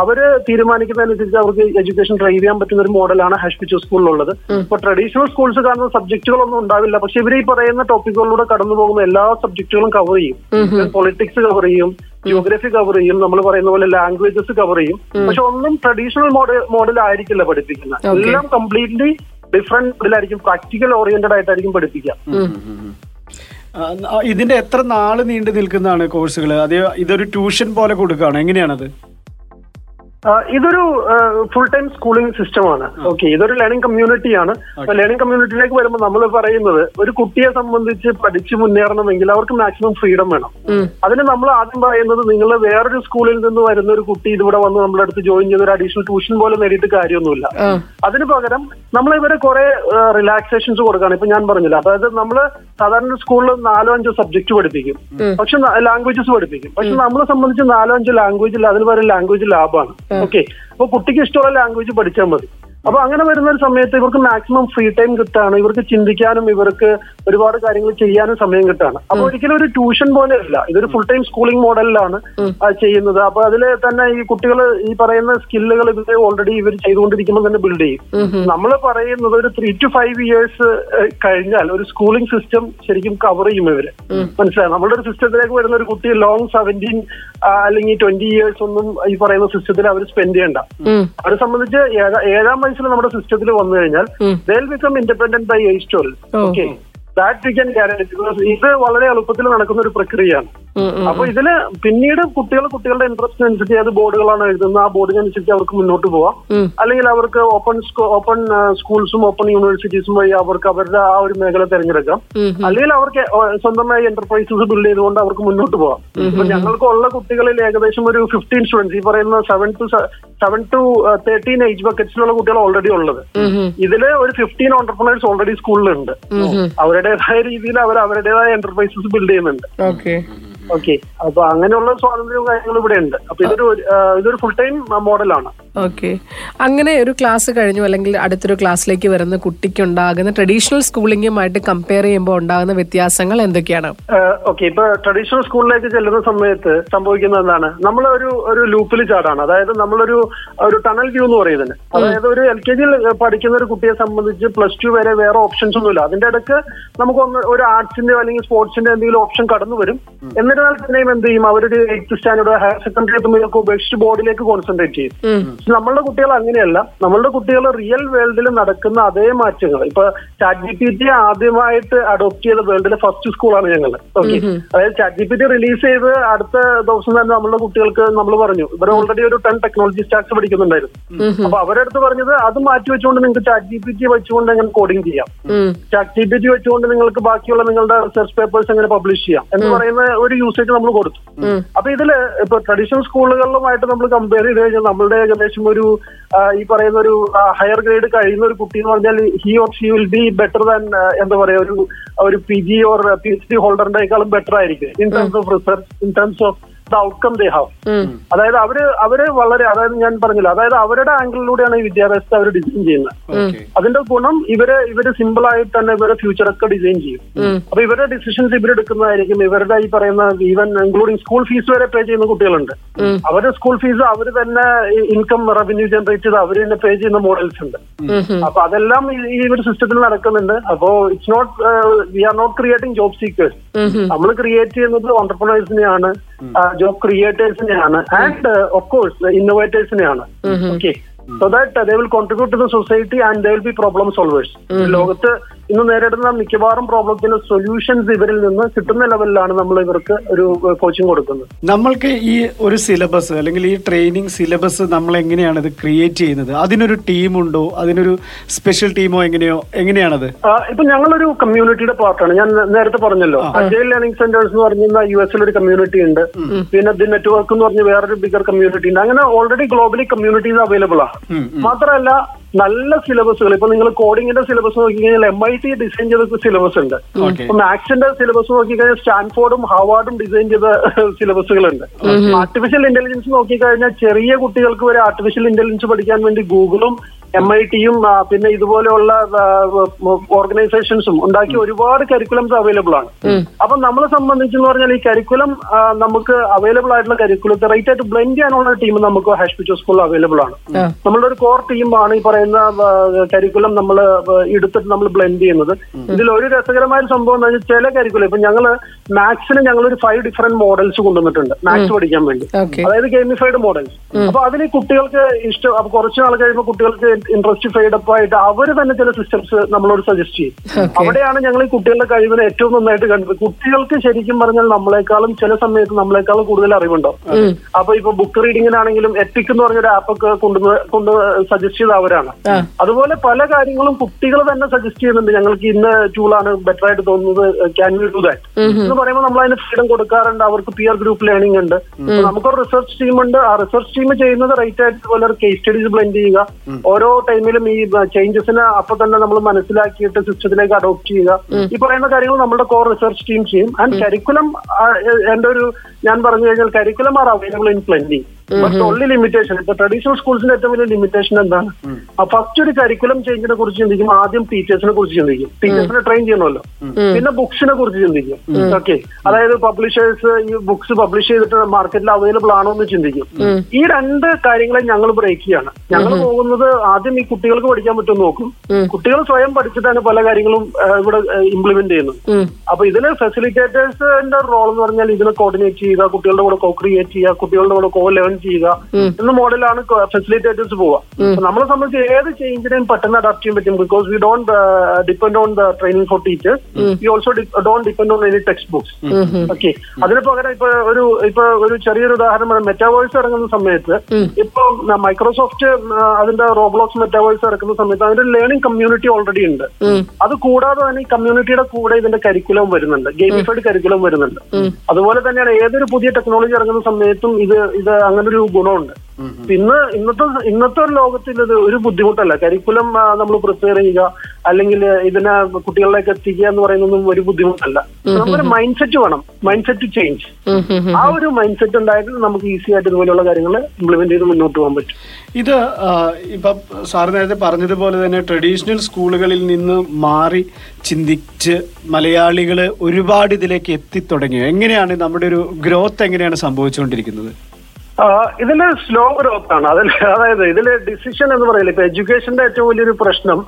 S3: അവർ തീരുമാനിക്കുന്നതനുസരിച്ച് അവർക്ക് എഡ്യൂക്കേഷൻ ഡ്രൈവ് ചെയ്യാൻ പറ്റുന്ന ഒരു മോഡലാണ് ഹാഷ് പിച്ചു സ്കൂളിലുള്ളത് ഇപ്പൊ ട്രഡീഷണൽ സ്കൂൾസ് കാണുന്ന സബ്ജക്റ്റുകളൊന്നും ഉണ്ടാവില്ല. പക്ഷെ ഇവർ ഈ പറയുന്ന ടോപ്പിക്കുകളിലൂടെ കടന്നു പോകുന്ന എല്ലാ സബ്ജക്റ്റുകളും കവർ ചെയ്യും. പൊളിറ്റിക്സ് കവർ ചെയ്യും ജിയോഗ്രഫി കവർ ചെയ്യും നമ്മൾ പറയുന്ന പോലെ ലാംഗ്വേജസ് കവർ ചെയ്യും. പക്ഷെ ഒന്നും ട്രഡീഷണൽ മോഡൽ മോഡൽ ആയിരിക്കില്ല പഠിപ്പിക്കുന്നത്. എല്ലാം കംപ്ലീറ്റ്ലി ഡിഫറെന്റ് മോഡലായിരിക്കും പ്രാക്ടിക്കൽ ഓറിയന്റഡ് ആയിട്ടായിരിക്കും പഠിപ്പിക്കുക.
S2: ഇതിന്റെ എത്ര നാൾ നീണ്ടു നിൽക്കുന്നതാണ് കോഴ്സുകൾ അതെ ഇതൊരു ട്യൂഷൻ പോലെ കൊടുക്കുകയാണ്? എങ്ങനെയാണത്?
S3: ഇതൊരു ഫുൾ ടൈം സ്കൂളിംഗ് സിസ്റ്റമാണ് ഓക്കെ ഇതൊരു ലേണിംഗ് കമ്മ്യൂണിറ്റിയാണ് ലേണിംഗ് കമ്മ്യൂണിറ്റിയിലേക്ക് വരുമ്പോൾ നമ്മൾ പറയുന്നത് ഒരു കുട്ടിയെ സംബന്ധിച്ച് പഠിച്ചു മുന്നേറണമെങ്കിൽ അവർക്ക് മാക്സിമം ഫ്രീഡം വേണം. അതിന് നമ്മൾ ആദ്യം പറയുന്നത് നിങ്ങൾ വേറൊരു സ്കൂളിൽ നിന്ന് വരുന്ന ഒരു കുട്ടി ഇതിവിടെ വന്ന് നമ്മുടെ അടുത്ത് ജോയിൻ ചെയ്ത് ഒരു അഡീഷണൽ ട്യൂഷൻ പോലെ നേടിയിട്ട് കാര്യമൊന്നുമില്ല. അതിന് പകരം നമ്മൾ ഇവരെ കുറെ റിലാക്സേഷൻസ് കൊടുക്കുകയാണ്. ഇപ്പൊ ഞാൻ പറഞ്ഞില്ല അതായത് നമ്മൾ സാധാരണ സ്കൂളിൽ നാലോ അഞ്ചോ സബ്ജക്ട് പഠിപ്പിക്കും. പക്ഷെ ലാംഗ്വേജസ് പഠിപ്പിക്കും. പക്ഷെ നമ്മളെ സംബന്ധിച്ച് നാലോ അഞ്ചോ ലാംഗ്വേജ് ഇല്ല അതിന് പകരം ലാംഗ്വേജ് ലാബാണ്. ഓക്കെ അപ്പൊ കുട്ടിക്ക് ഇഷ്ടമുള്ള ലാംഗ്വേജ് പഠിച്ചാൽ മതി. അപ്പൊ അങ്ങനെ വരുന്ന ഒരു സമയത്ത് ഇവർക്ക് മാക്സിമം ഫ്രീ ടൈം കിട്ടാണ് ഇവർക്ക് ചിന്തിക്കാനും ഇവർക്ക് ഒരുപാട് കാര്യങ്ങൾ ചെയ്യാനും സമയം കിട്ടാണ്. അപ്പൊ ഒരിക്കലും ഒരു ട്യൂഷൻ പോലെ അല്ല ഇതൊരു ഫുൾ ടൈം സ്കൂളിംഗ് മോഡലിലാണ് ചെയ്യുന്നത്. അപ്പൊ അതിൽ തന്നെ ഈ കുട്ടികൾ ഈ പറയുന്ന സ്കില്ലുകൾ ഇതിന്റെ ഓൾറെഡി ഇവർ ചെയ്തുകൊണ്ടിരിക്കുമ്പോൾ തന്നെ ബിൽഡ് ചെയ്യും. നമ്മൾ പറയുന്നത് ഒരു ത്രീ ടു ഫൈവ് ഇയേഴ്സ് കഴിഞ്ഞാൽ ഒരു സ്കൂളിംഗ് സിസ്റ്റം ശരിക്കും കവർ ചെയ്യും ഇവർ. മനസ്സിലായി? നമ്മുടെ ഒരു സിസ്റ്റത്തിലേക്ക് വരുന്ന ഒരു കുട്ടി ലോങ് സെവന്റീൻ അല്ലെങ്കിൽ ട്വന്റി ഇയേഴ്സ് ഒന്നും ഈ പറയുന്ന സിസ്റ്റത്തിൽ അവർ സ്പെൻഡ് ചെയ്യണ്ട. അവരെ സംബന്ധിച്ച് ഏഴാ- വയസ്സിൽ നമ്മുടെ സിസ്റ്റത്തിൽ വന്നു കഴിഞ്ഞാൽ they'll become independent by age twelve okay that we can guarantee because ഇത് വളരെ എളുപ്പത്തിൽ നടക്കുന്ന ഒരു പ്രക്രിയയാണ്. അപ്പൊ ഇതിൽ പിന്നീട് കുട്ടികൾ കുട്ടികളുടെ ഇൻട്രസ്റ്റ് അനുസരിച്ച് ഏത് ബോർഡുകളാണ് എഴുതുന്നത് ആ ബോർഡിനനുസരിച്ച് അവർക്ക് മുന്നോട്ട് പോവാം. അല്ലെങ്കിൽ അവർക്ക് ഓപ്പൺ ഓപ്പൺ സ്കൂൾസും ഓപ്പൺ യൂണിവേഴ്സിറ്റീസും വഴി അവർക്ക് അവരുടെ ആ ഒരു മേഖല തിരഞ്ഞെടുക്കാം. അല്ലെങ്കിൽ അവർക്ക് സ്വന്തമായി എന്റർപ്രൈസസ് ബിൽഡ് ചെയ്തുകൊണ്ട് അവർക്ക് മുന്നോട്ട് പോവാം. ഇപ്പൊ ഞങ്ങൾക്ക് ഉള്ള കുട്ടികളിൽ ഏകദേശം ഒരു ഫിഫ്റ്റീൻ സ്റ്റുഡൻസ് ഈ പറയുന്ന seven to seven to thirteen age ബക്കറ്റ്സിലുള്ള കുട്ടികൾ ഓൾറെഡി ഉള്ളത്. ഇതിൽ ഒരു ഫിഫ്റ്റീൻ ഓണ്ടർപ്രണേഴ്സ് ഓൾറെഡി സ്കൂളിലുണ്ട് അവരുടേതായ രീതിയിൽ അവർ അവരുടേതായ എന്റർപ്രൈസസ് ബിൽഡ് ചെയ്യുന്നുണ്ട്.
S1: ഓക്കെ.
S3: അപ്പൊ അങ്ങനെയുള്ള സ്വാതന്ത്ര്യവും കാര്യങ്ങളും ഇവിടെ ഉണ്ട് അപ്പൊ ഇതൊരു ഇതൊരു ഫുൾ ടൈം മോഡലാണ്
S1: ഓക്കെ. അങ്ങനെ ഒരു ക്ലാസ് കഴിഞ്ഞു അല്ലെങ്കിൽ അടുത്തൊരു ക്ലാസ്സിലേക്ക് വരുന്ന കുട്ടിക്ക് ഉണ്ടാകുന്ന ട്രഡീഷണൽ സ്കൂളിംഗുമായിട്ട് കമ്പയർ ചെയ്യുമ്പോൾ ഉണ്ടാകുന്ന വ്യത്യാസങ്ങൾ എന്തൊക്കെയാണ്?
S3: ഓക്കെ. ഇപ്പൊ ട്രഡീഷണൽ സ്കൂളിലേക്ക് ചെല്ലുന്ന സമയത്ത് സംഭവിക്കുന്നത് എന്താണ്? നമ്മൾ ഒരു ഒരു ലൂപ്പിൽ ചാടാണ്. അതായത് നമ്മളൊരു ഒരു ടണൽ വ്യൂ എന്ന് പറയുന്നത് അതായത് ഒരു എൽ കെ ജിയിൽ പഠിക്കുന്ന ഒരു കുട്ടിയെ സംബന്ധിച്ച് പ്ലസ് ടു വരെ വേറെ ഓപ്ഷൻസ് ഒന്നുമില്ല. അതിന്റെ ഇടയ്ക്ക് നമുക്ക് ഒരു ആർട്സിന്റെ അല്ലെങ്കിൽ സ്പോർട്സിന്റെ എന്തെങ്കിലും ഓപ്ഷൻ കടന്നു വരും. എന്നിരുന്നാൽ തന്നെയും എന്ത് ചെയ്യും? അവരൊരു എയ്ത്ത് സ്റ്റാൻഡേർഡ് ഹയർ സെക്കൻഡറി എത്തുമ്പോഴൊക്കെ ഉപേക്ഷിച്ച് ബോർഡിലേക്ക് കോൺസെൻട്രേറ്റ് ചെയ്യും. നമ്മളുടെ കുട്ടികൾ അങ്ങനെയല്ല. നമ്മളുടെ കുട്ടികൾ റിയൽ വേൾഡിൽ നടക്കുന്ന അതേ മാറ്റങ്ങൾ. ഇപ്പൊ ചാറ്റ് ജി പി ടി ആദ്യമായിട്ട് അഡോപ്റ്റ് ചെയ്ത വേൾഡിലെ ഫസ്റ്റ് സ്കൂളാണ് ഞങ്ങൾ ഓക്കെ അതായത് chat G P T release ചെയ്ത് അടുത്ത ദിവസം തന്നെ നമ്മളുടെ കുട്ടികൾക്ക് നമ്മൾ പറഞ്ഞു. ഇവർ ഓൾറെഡി ഒരു ടെൻ ടെക്നോളജി സ്റ്റാക്സ് പഠിക്കുന്നുണ്ടായിരുന്നു. അപ്പൊ അവരടുത്ത് പറഞ്ഞത് അത് മാറ്റി വെച്ചുകൊണ്ട് നിങ്ങൾക്ക് ചാറ്റ് ജി പി ടി വെച്ചുകൊണ്ട് എങ്ങനെ കോഡിംഗ് ചെയ്യാം? ചാറ്റ് ജി പി ടി വെച്ചുകൊണ്ട് നിങ്ങൾക്ക് ബാക്കിയുള്ള നിങ്ങളുടെ റിസർച്ച് പേപ്പേഴ്സ് എങ്ങനെ പബ്ലിഷ് ചെയ്യാം? എന്ന് പറയുന്ന ഒരു യൂസേജ് നമ്മൾ കൊടുത്തു. അപ്പൊ ഇതിൽ ഇപ്പൊ ട്രഡീഷണൽ സ്കൂളുകളിലുമായിട്ട് നമ്മൾ കമ്പയർ ചെയ്ത് കഴിഞ്ഞാൽ നമ്മളുടെ ഏകദേശം ഒരു ഈ പറയുന്ന ഒരു ഹയർ ഗ്രേഡ് കഴിയുന്ന ഒരു കുട്ടി എന്ന് പറഞ്ഞാൽ he or she will be better than എന്താ പറയാ ഒരു ഒരു P G or P H D ഹോൾഡറിനേക്കാളും better ആയിരിക്കും. In terms of research in terms of the outcome they have അതായത് അവർ അവർ വളരെ അതായത് ഞാൻ പറഞ്ഞില്ല അതായത് അവരുടെ ആംഗിളിലൂടെയാണ് ഈ വിദ്യാഭ്യാസത്തെ അവർ ഡിസൈൻ ചെയ്യുന്നത്.
S2: ഓക്കെ.
S3: അതിന്റെ ഗുണം ഇവർ ഇവർ സിമ്പിൾ ആയിട്ട് തന്നെ ഇവരുടെ ഫ്യൂച്ചർ ഒക്കെ ഡിസൈൻ ചെയ്യും. അപ്പൊ ഇവരുടെ ഡിസിഷൻസ് ഇവരെടുക്കുന്നതായിരിക്കും ഇവരുടെ ഈ പറയുന്ന ഈവൻ ഇൻക്ലൂഡിംഗ് സ്കൂൾ ഫീസ് വരെ പേ ചെയ്യുന്ന കുട്ടികളുണ്ട്. അവരുടെ സ്കൂൾ ഫീസ് അവർ തന്നെ ഇൻകം റവന്യൂ ജനറേറ്റ് ചെയ്ത് അവർ തന്നെ പേ ചെയ്യുന്ന മോഡൽസ് ഉണ്ട്. അപ്പൊ അതെല്ലാം ഈ ഈ ഒരു സിസ്റ്റത്തിൽ നടക്കുന്നുണ്ട്. അപ്പോ it's not we are not creating job seekers നമ്മൾ ക്രിയേറ്റ് ചെയ്യുന്നത് ഓണ്ടർപ്രണേഴ്സിനെയാണ് ജോബ് ക്രിയേറ്റേഴ്സിനെയാണ് and of course ഇന്നോവേറ്റേഴ്സിനെയാണ് okay so that they will contribute to the society and they will be problem solvers ലോകത്ത് ഇന്ന് നേരിടുന്ന മിക്കവാറും പ്രോബ്ലത്തിന് സൊല്യൂഷൻസ് ഇവരിൽ നിന്ന് കിട്ടുന്ന ലെവലിലാണ് നമ്മൾ ഇവർക്ക് ഒരു കോച്ചിങ് കൊടുക്കുന്നത്.
S2: നമ്മൾക്ക് ഈ ഒരു സിലബസ് അല്ലെങ്കിൽ ഈ ട്രെയിനിങ് സിലബസ് നമ്മൾ എങ്ങനെയാണ് ഇത് ക്രിയേറ്റ് ചെയ്യുന്നത്? അതിനൊരു ടീമുണ്ടോ അതിനൊരു സ്പെഷ്യൽ ടീമോ എങ്ങനെയോ? എങ്ങനെയാണത്?
S3: ഇപ്പൊ ഞങ്ങളൊരു കമ്മ്യൂണിറ്റിയുടെ പാർട്ടാണ്. ഞാൻ നേരത്തെ പറഞ്ഞല്ലോ. അജയ് ലേണിംഗ് സെന്റേഴ്സ് എന്ന് പറഞ്ഞ യു എസിൽ ഒരു കമ്മ്യൂണിറ്റി ഉണ്ട്. പിന്നെ ദി നെറ്റ്വർക്ക് എന്ന് പറഞ്ഞ വേറൊരു ബിഗർ കമ്മ്യൂണിറ്റി ഉണ്ട്. അങ്ങനെ ഓൾറെഡി ഗ്ലോബലി കമ്മ്യൂണിറ്റീസ് അവൈലബിൾ ആണ് മാത്രമല്ല നല്ല സിലബസുകൾ ഇപ്പൊ നിങ്ങൾ കോഡിങ്ങിന്റെ സിലബസ് നോക്കിക്കഴിഞ്ഞാൽ എം ഐ ടി ഡിസൈൻ ചെയ്ത സിലബസ് ഉണ്ട്. ഇപ്പൊ മാത്സിന്റെ സിലബസ് നോക്കിക്കഴിഞ്ഞാൽ സ്റ്റാൻഫോർഡും ഹാവാർഡും ഡിസൈൻ ചെയ്ത സിലബസുകളുണ്ട് ആർട്ടിഫിഷ്യൽ ഇന്റലിജൻസ് നോക്കിക്കഴിഞ്ഞാൽ ചെറിയ കുട്ടികൾക്ക് വരെ ആർട്ടിഫിഷ്യൽ ഇന്റലിജൻസ് പഠിക്കാൻ വേണ്ടി ഗൂഗിളും എം ഐ ടിയും പിന്നെ ഇതുപോലെയുള്ള ഓർഗനൈസേഷൻസും ഉണ്ടാക്കിയ ഒരുപാട് കരിക്കുലംസ് അവൈലബിൾ ആണ്. അപ്പൊ നമ്മളെ സംബന്ധിച്ചെന്ന് പറഞ്ഞാൽ ഈ കരിക്കുലം നമുക്ക് അവൈലബിൾ ആയിട്ടുള്ള കരിക്കുലത്തെ റൈറ്റ് ആയിട്ട് ബ്ലെൻഡ് ചെയ്യാനുള്ള ടീം നമുക്ക് ഹാഷ്പിച്ചോ സ്കൂൾ അവൈലബിൾ ആണ്. നമ്മളുടെ ഒരു കോർ ടീമാണ് ഈ പറയുന്ന കരിക്കുലം നമ്മൾ എടുത്തിട്ട് നമ്മൾ ബ്ലെൻഡ് ചെയ്യുന്നത്. ഇതിൽ ഒരു രസകരമായ സംഭവം എന്ന് വെച്ചാൽ ചില കരിക്കുലം ഇപ്പൊ ഞങ്ങൾ മാത്സിന് ഞങ്ങൾ ഒരു ഫൈവ് ഡിഫറെന്റ് മോഡൽസ് കൊണ്ടുവന്നിട്ടുണ്ട് മാത്സ് പഠിക്കാൻ വേണ്ടി. അതായത് ഗെയിമിഫൈഡ് മോഡൽസ് അപ്പൊ അതിന് കുട്ടികൾക്ക് ഇഷ്ടം കുറച്ച് നാൾ കഴിയുമ്പോൾ കുട്ടികൾക്ക് ഇൻട്രസ്റ്റ് ഫൈഡ് അപ്പ് ആയിട്ട് അവർ തന്നെ ചില സിസ്റ്റംസ് നമ്മളോട് സജസ്റ്റ് ചെയ്യും. അവിടെയാണ് ഞങ്ങൾ ഈ കുട്ടികളുടെ കഴിവിനെ ഏറ്റവും നന്നായിട്ട് കണ്ടത്. കുട്ടികൾക്ക് ശരിക്കും പറഞ്ഞാൽ നമ്മളെക്കാളും ചില സമയത്ത് നമ്മളെക്കാളും കൂടുതൽ അറിവുണ്ടാവും അപ്പൊ ഇപ്പൊ ബുക്ക് റീഡിങ്ങിനാണെങ്കിലും എപ്പിക് എന്ന് പറഞ്ഞൊരു ആപ്പൊക്കെ കൊണ്ടുവന്ന് കൊണ്ട് സജസ്റ്റ് ചെയ്ത അവരാണ്. അതുപോലെ പല കാര്യങ്ങളും കുട്ടികൾ തന്നെ സജസ്റ്റ് ചെയ്യുന്നുണ്ട്. ഞങ്ങൾക്ക് ഇന്ന് ടൂളാണ് ബെറ്റർ ആയിട്ട് തോന്നുന്നത് ക്യാൻ വി ഡു ദാറ്റ് എന്ന് പറയുമ്പോൾ നമ്മൾ അതിന് ഫ്രീഡം കൊടുക്കാറുണ്ട്. അവർക്ക് പിയർ ഗ്രൂപ്പ് ലേണിംഗ് ഉണ്ട്. നമുക്കൊരു റിസർച്ച് ടീം ഉണ്ട്. ആ റിസർച്ച് ടീം ചെയ്യുന്നത് റൈറ്റ് ആയിട്ട് പോലെ കേസ് സ്റ്റഡീസ് ബ്ലെൻഡ് ചെയ്യുക. ഓരോ ടൈമിലും ഈ ചേഞ്ചസിന് അപ്പൊ തന്നെ നമ്മൾ മനസ്സിലാക്കിയിട്ട് സിസ്റ്റത്തിലേക്ക് അഡോപ്റ്റ് ചെയ്യുക. ഈ പറയുന്ന കാര്യങ്ങൾ നമ്മുടെ കോർ റിസർച്ച് ടീം ചെയ്യും. ആൻഡ് കരിക്കുലം എന്റെ ഒരു ഞാൻ പറഞ്ഞു കഴിഞ്ഞാൽ curriculum are available in plenty but only limitation ഇപ്പൊ ട്രഡീഷണൽ സ്കൂൾസിന്റെ ഏറ്റവും വലിയ ലിമിറ്റേഷൻ എന്താണ്? ഫസ്റ്റ് ഒരു കരിക്കുലം ചേഞ്ചിനെ കുറിച്ച് ചിന്തിക്കും. ആദ്യം ടീച്ചേഴ്സിനെ കുറിച്ച് ചിന്തിക്കും. ടീച്ചേഴ്സിനെ ട്രെയിൻ ചെയ്യണമല്ലോ. പിന്നെ ബുക്സിനെ കുറിച്ച് ചിന്തിക്കും. ഓക്കെ അതായത് പബ്ലിഷേഴ്സ് ഈ ബുക്സ് പബ്ലിഷ് ചെയ്തിട്ട് മാർക്കറ്റിൽ അവൈലബിൾ ആണോ എന്ന് ചിന്തിക്കും. ഈ രണ്ട് കാര്യങ്ങളെ ഞങ്ങൾ ബ്രേക്ക് ചെയ്യാണ്. ഞങ്ങൾ പോകുന്നത് ആദ്യം ഈ കുട്ടികൾക്ക് പഠിക്കാൻ പറ്റുമെന്ന് നോക്കും. കുട്ടികൾ സ്വയം പഠിച്ചിട്ടാണ് പല കാര്യങ്ങളും ഇവിടെ ഇംപ്ലിമെന്റ് ചെയ്യുന്നത്. അപ്പൊ ഇതിന് ഫെസിലിറ്റേറ്റേഴ്സിന്റെ റോൾ എന്ന് പറഞ്ഞാൽ ഇതിനെ കോർഡിനേറ്റ് ചെയ്യുക കുട്ടികളുടെ കൂടെ കോ ക്രിയേറ്റ് ചെയ്യുക കുട്ടികളുടെ കൂടെ കോ ലേൺ ചെയ്യുക. എന്ന മോഡലാണ് ഫെസിലിറ്റേറ്റേഴ്സ് പോവുക. നമ്മളെ സംബന്ധിച്ച് ഏത് ചേഞ്ചിനെയും പെട്ടെന്ന് അഡാപ്റ്റ് ചെയ്യാൻ പറ്റും? Because we don't depend on the training for teachers we also don't depend on any text books okay അതിന് പകരം ഇപ്പൊ ഒരു ഇപ്പൊ ഒരു ചെറിയൊരു ഉദാഹരണം മെറ്റാവോയ്സ് ഇറങ്ങുന്ന സമയത്ത് ഇപ്പൊ മൈക്രോസോഫ്റ്റ് അതിന്റെ റോബ്ലോക്സ് മെറ്റാവോയ്സ് ഇറക്കുന്ന സമയത്ത് അതിന്റെ ലേണിംഗ് കമ്മ്യൂണിറ്റി ഓൾറെഡി ഉണ്ട്. അത് കൂടാതെ തന്നെ ഈ കമ്മ്യൂണിറ്റിയുടെ കൂടെ ഇതിന്റെ കരിക്കുലം വരുന്നുണ്ട്. ഗെയിമിഫൈഡ് കരിക്കുലം വരുന്നുണ്ട്. അതുപോലെ തന്നെയാണ് ഏതൊരു പുതിയ ടെക്നോളജി ഇറങ്ങുന്ന സമയത്തും ഇത് ഇത് അങ്ങനെ ഒരു ഗുണമുണ്ട്. ഇന്ന് ഇന്നത്തെ ഇന്നത്തെ ഒരു ലോകത്തിൽ ഇത് ഒരു ബുദ്ധിമുട്ടല്ല. കരിക്കുലം നമ്മൾ പ്രിപ്പയർ ചെയ്യുക അല്ലെങ്കിൽ ഇതിനെ കുട്ടികളിലേക്ക് എത്തിക്കുക എന്ന് പറയുന്നതൊന്നും ഒരു ബുദ്ധിമുട്ടല്ല. നമ്മുടെ മൈൻഡ് സെറ്റ് വേണം. മൈൻഡ് സെറ്റ് ചേഞ്ച് ആ ഒരു മൈൻഡ് സെറ്റ് ഉണ്ടായിട്ട് നമുക്ക് ഈസി ആയിട്ട് ഇതുപോലെയുള്ള കാര്യങ്ങൾ ഇംപ്ലിമെന്റ് ചെയ്ത് മുന്നോട്ട് പോകാൻ പറ്റും.
S2: ഇത് ഇപ്പൊ സാർ നേരത്തെ പറഞ്ഞതുപോലെ തന്നെ ട്രഡീഷണൽ സ്കൂളുകളിൽ നിന്ന് മാറി ചിന്തിച്ച് മലയാളികൾ ഒരുപാട് ഇതിലേക്ക് എത്തിത്തുടങ്ങി എങ്ങനെയാണ് നമ്മുടെ ഒരു ഗ്രോത്ത് എങ്ങനെയാണ് സംഭവിച്ചുകൊണ്ടിരിക്കുന്നത്?
S3: ഇതിൽ സ്ലോ ഗ്രോത്ത് ആണ്. അതിൽ അതായത് ഇതിൽ ഡിസിഷൻ എന്ന് പറയില്ല ഇപ്പൊ എഡ്യൂക്കേഷന്റെ ഏറ്റവും വലിയൊരു പ്രശ്നം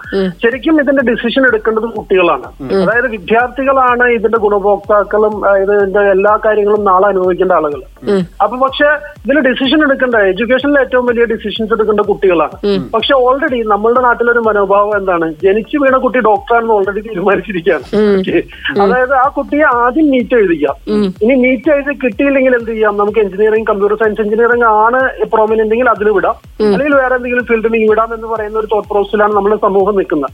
S3: ശരിക്കും ഇതിന്റെ ഡിസിഷൻ എടുക്കേണ്ടത് കുട്ടികളാണ്. അതായത് വിദ്യാർത്ഥികളാണ് ഇതിന്റെ ഗുണഭോക്താക്കളും ഇതിന്റെ എല്ലാ കാര്യങ്ങളും നാളെ അനുഭവിക്കേണ്ട ആളുകൾ. അപ്പൊ പക്ഷെ ഇതിൽ ഡിസിഷൻ എടുക്കേണ്ട എഡ്യൂക്കേഷനിലെ ഏറ്റവും വലിയ ഡിസിഷൻസ് എടുക്കേണ്ട കുട്ടികളാണ്. പക്ഷെ ഓൾറെഡി നമ്മളുടെ നാട്ടിലൊരു മനോഭാവം എന്താണ്? ജനിച്ചു വീണ കുട്ടി ഡോക്ടറാണെന്ന് ഓൾറെഡി തീരുമാനിച്ചിരിക്കുകയാണ്. അതായത് ആ കുട്ടിയെ ആദ്യം നീറ്റ് എഴുതിക്കാം ഇനി നീറ്റ് എഴുതി കിട്ടിയില്ലെങ്കിൽ എന്ത് ചെയ്യാം? നമുക്ക് എഞ്ചിനീയറിംഗ് കമ്പ്യൂട്ടർ സയൻസ് എഞ്ചിനീയറിംഗ് ആണ് പ്രോമിനന്റ് എങ്കിൽ അതിൽ വിടാം. അല്ലെങ്കിൽ വേറെ എന്തെങ്കിലും ഫീൽഡിൽ വിടാം എന്ന് പറയുന്ന ഒരു തോട്ട് പ്രോസസ്സിലാണ് നമ്മുടെ സമൂഹം നിൽക്കുന്നത്.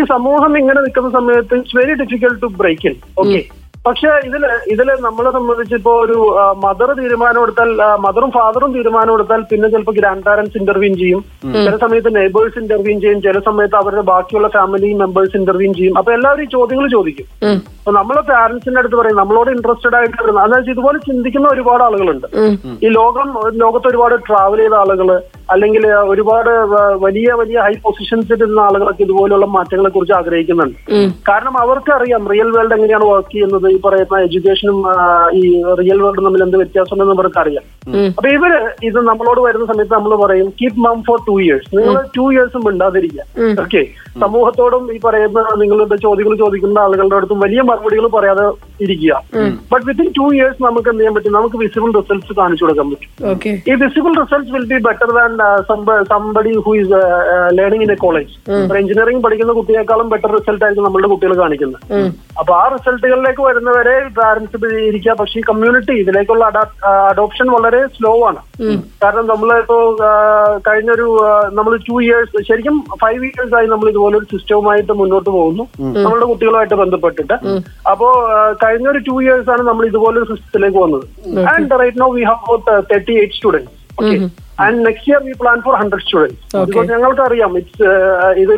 S3: ഈ സമൂഹം ഇങ്ങനെ നിൽക്കുന്ന സമയത്ത് it's very difficult to break in okay പക്ഷെ ഇതിൽ ഇതിൽ നമ്മളെ സംബന്ധിച്ച് ഇപ്പോ ഒരു മദർ തീരുമാനം എടുത്താൽ മദറും ഫാദറും തീരുമാനം എടുത്താൽ പിന്നെ ചിലപ്പോൾ ഗ്രാൻഡ് പാരന്റ്സ് ഇന്റർവ്യൂ ചെയ്യും ചില സമയത്ത് നെയ്ബേഴ്സ് ഇന്റർവ്യൂ ചെയ്യും. ചില സമയത്ത് അവരുടെ ബാക്കിയുള്ള ഫാമിലി മെമ്പേഴ്സ് ഇന്റർവ്യൂ ചെയ്യും. അപ്പൊ എല്ലാവരും ഈ ചോദ്യങ്ങൾ ചോദിക്കും. അപ്പൊ നമ്മളെ പാരന്റ്സിന്റെ അടുത്ത് പറയും നമ്മളോട് ഇൻട്രസ്റ്റഡ് ആയിട്ട് വരുന്ന അതായത് ഇതുപോലെ ചിന്തിക്കുന്ന ഒരുപാട് ആളുകളുണ്ട്. ഈ ലോകം ലോകത്ത് ഒരുപാട് ട്രാവൽ ചെയ്ത ആളുകൾ അല്ലെങ്കിൽ ഒരുപാട് വലിയ വലിയ ഹൈ പൊസിഷൻസിൽ ഇരുന്ന ആളുകളൊക്കെ ഇതുപോലെയുള്ള മാറ്റങ്ങളെ കുറിച്ച് ആഗ്രഹിക്കുന്നുണ്ട്. കാരണം അവർക്ക് അറിയാം റിയൽ വേൾഡ് എങ്ങനെയാണ് വർക്ക് ചെയ്യുന്നത്. ഈ പറയുന്ന എഡ്യൂക്കേഷനും ഈ റിയൽ വേൾഡും തമ്മിൽ എന്ത് വ്യത്യാസമുണ്ടെന്ന് അവർക്ക് അറിയാം. അപ്പൊ ഇവർ ഇത് നമ്മളോട് വരുന്ന സമയത്ത് നമ്മൾ പറയും keep mum for two years നിങ്ങൾ ടു ഇയേഴ്സും മിണ്ടാതിരിക്കുക. ഓക്കെ സമൂഹത്തോടും ഈ പറയുന്ന നിങ്ങളുടെ ചോദ്യങ്ങൾ ചോദിക്കുന്ന ആളുകളുടെ അടുത്തും വലിയ മറുപടികൾ പറയാതെ ഇരിക്കുക. ബട്ട് വിത്തിൻ ടു ഇയേഴ്സ് നമുക്ക് എന്ത് ചെയ്യാൻ പറ്റും? നമുക്ക് വിസിബിൾ റിസൾട്ട്സ് കാണിച്ചു കൊടുക്കാൻ പറ്റും. ഈ visible results will be better than somebody who is learning in a college engineering പഠിക്കുന്ന കുട്ടിയേക്കാളും ബെറ്റർ റിസൾട്ട് ആയിരിക്കും നമ്മളുടെ കുട്ടികൾ കാണിക്കുന്നത്. അപ്പൊ ആ റിസൾട്ടുകളിലേക്ക് വരുന്നവരെ പാരന്റ്സ് ഇരിക്കുക. പക്ഷേ ഈ കമ്മ്യൂണിറ്റി ഇതിലേക്കുള്ള അഡോപ്ഷൻ വളരെ സ്ലോ ആണ്. കാരണം നമ്മൾ ഇപ്പോ കഴിഞ്ഞൊരു നമ്മൾ ടു ഇയേഴ്സ് ശരിക്കും ഫൈവ് ഇയേഴ്സ് ആയി നമ്മൾ ഇതുപോലെ ഒരു സിസ്റ്റവുമായിട്ട് മുന്നോട്ട് പോകുന്നു. നമ്മളുടെ കുട്ടികളുമായിട്ട് ബന്ധപ്പെട്ടിട്ട്. അപ്പോ കഴിഞ്ഞ ഒരു ടു ഇയേഴ്സ് ആണ് നമ്മൾ ഇതുപോലൊരു സിസ്റ്റത്തിലേക്ക് വന്നത്. And right now we have thirty eight students okay and next year we plan for hundred students because ഞങ്ങൾക്ക് അറിയാം ഇറ്റ്സ് ഇത്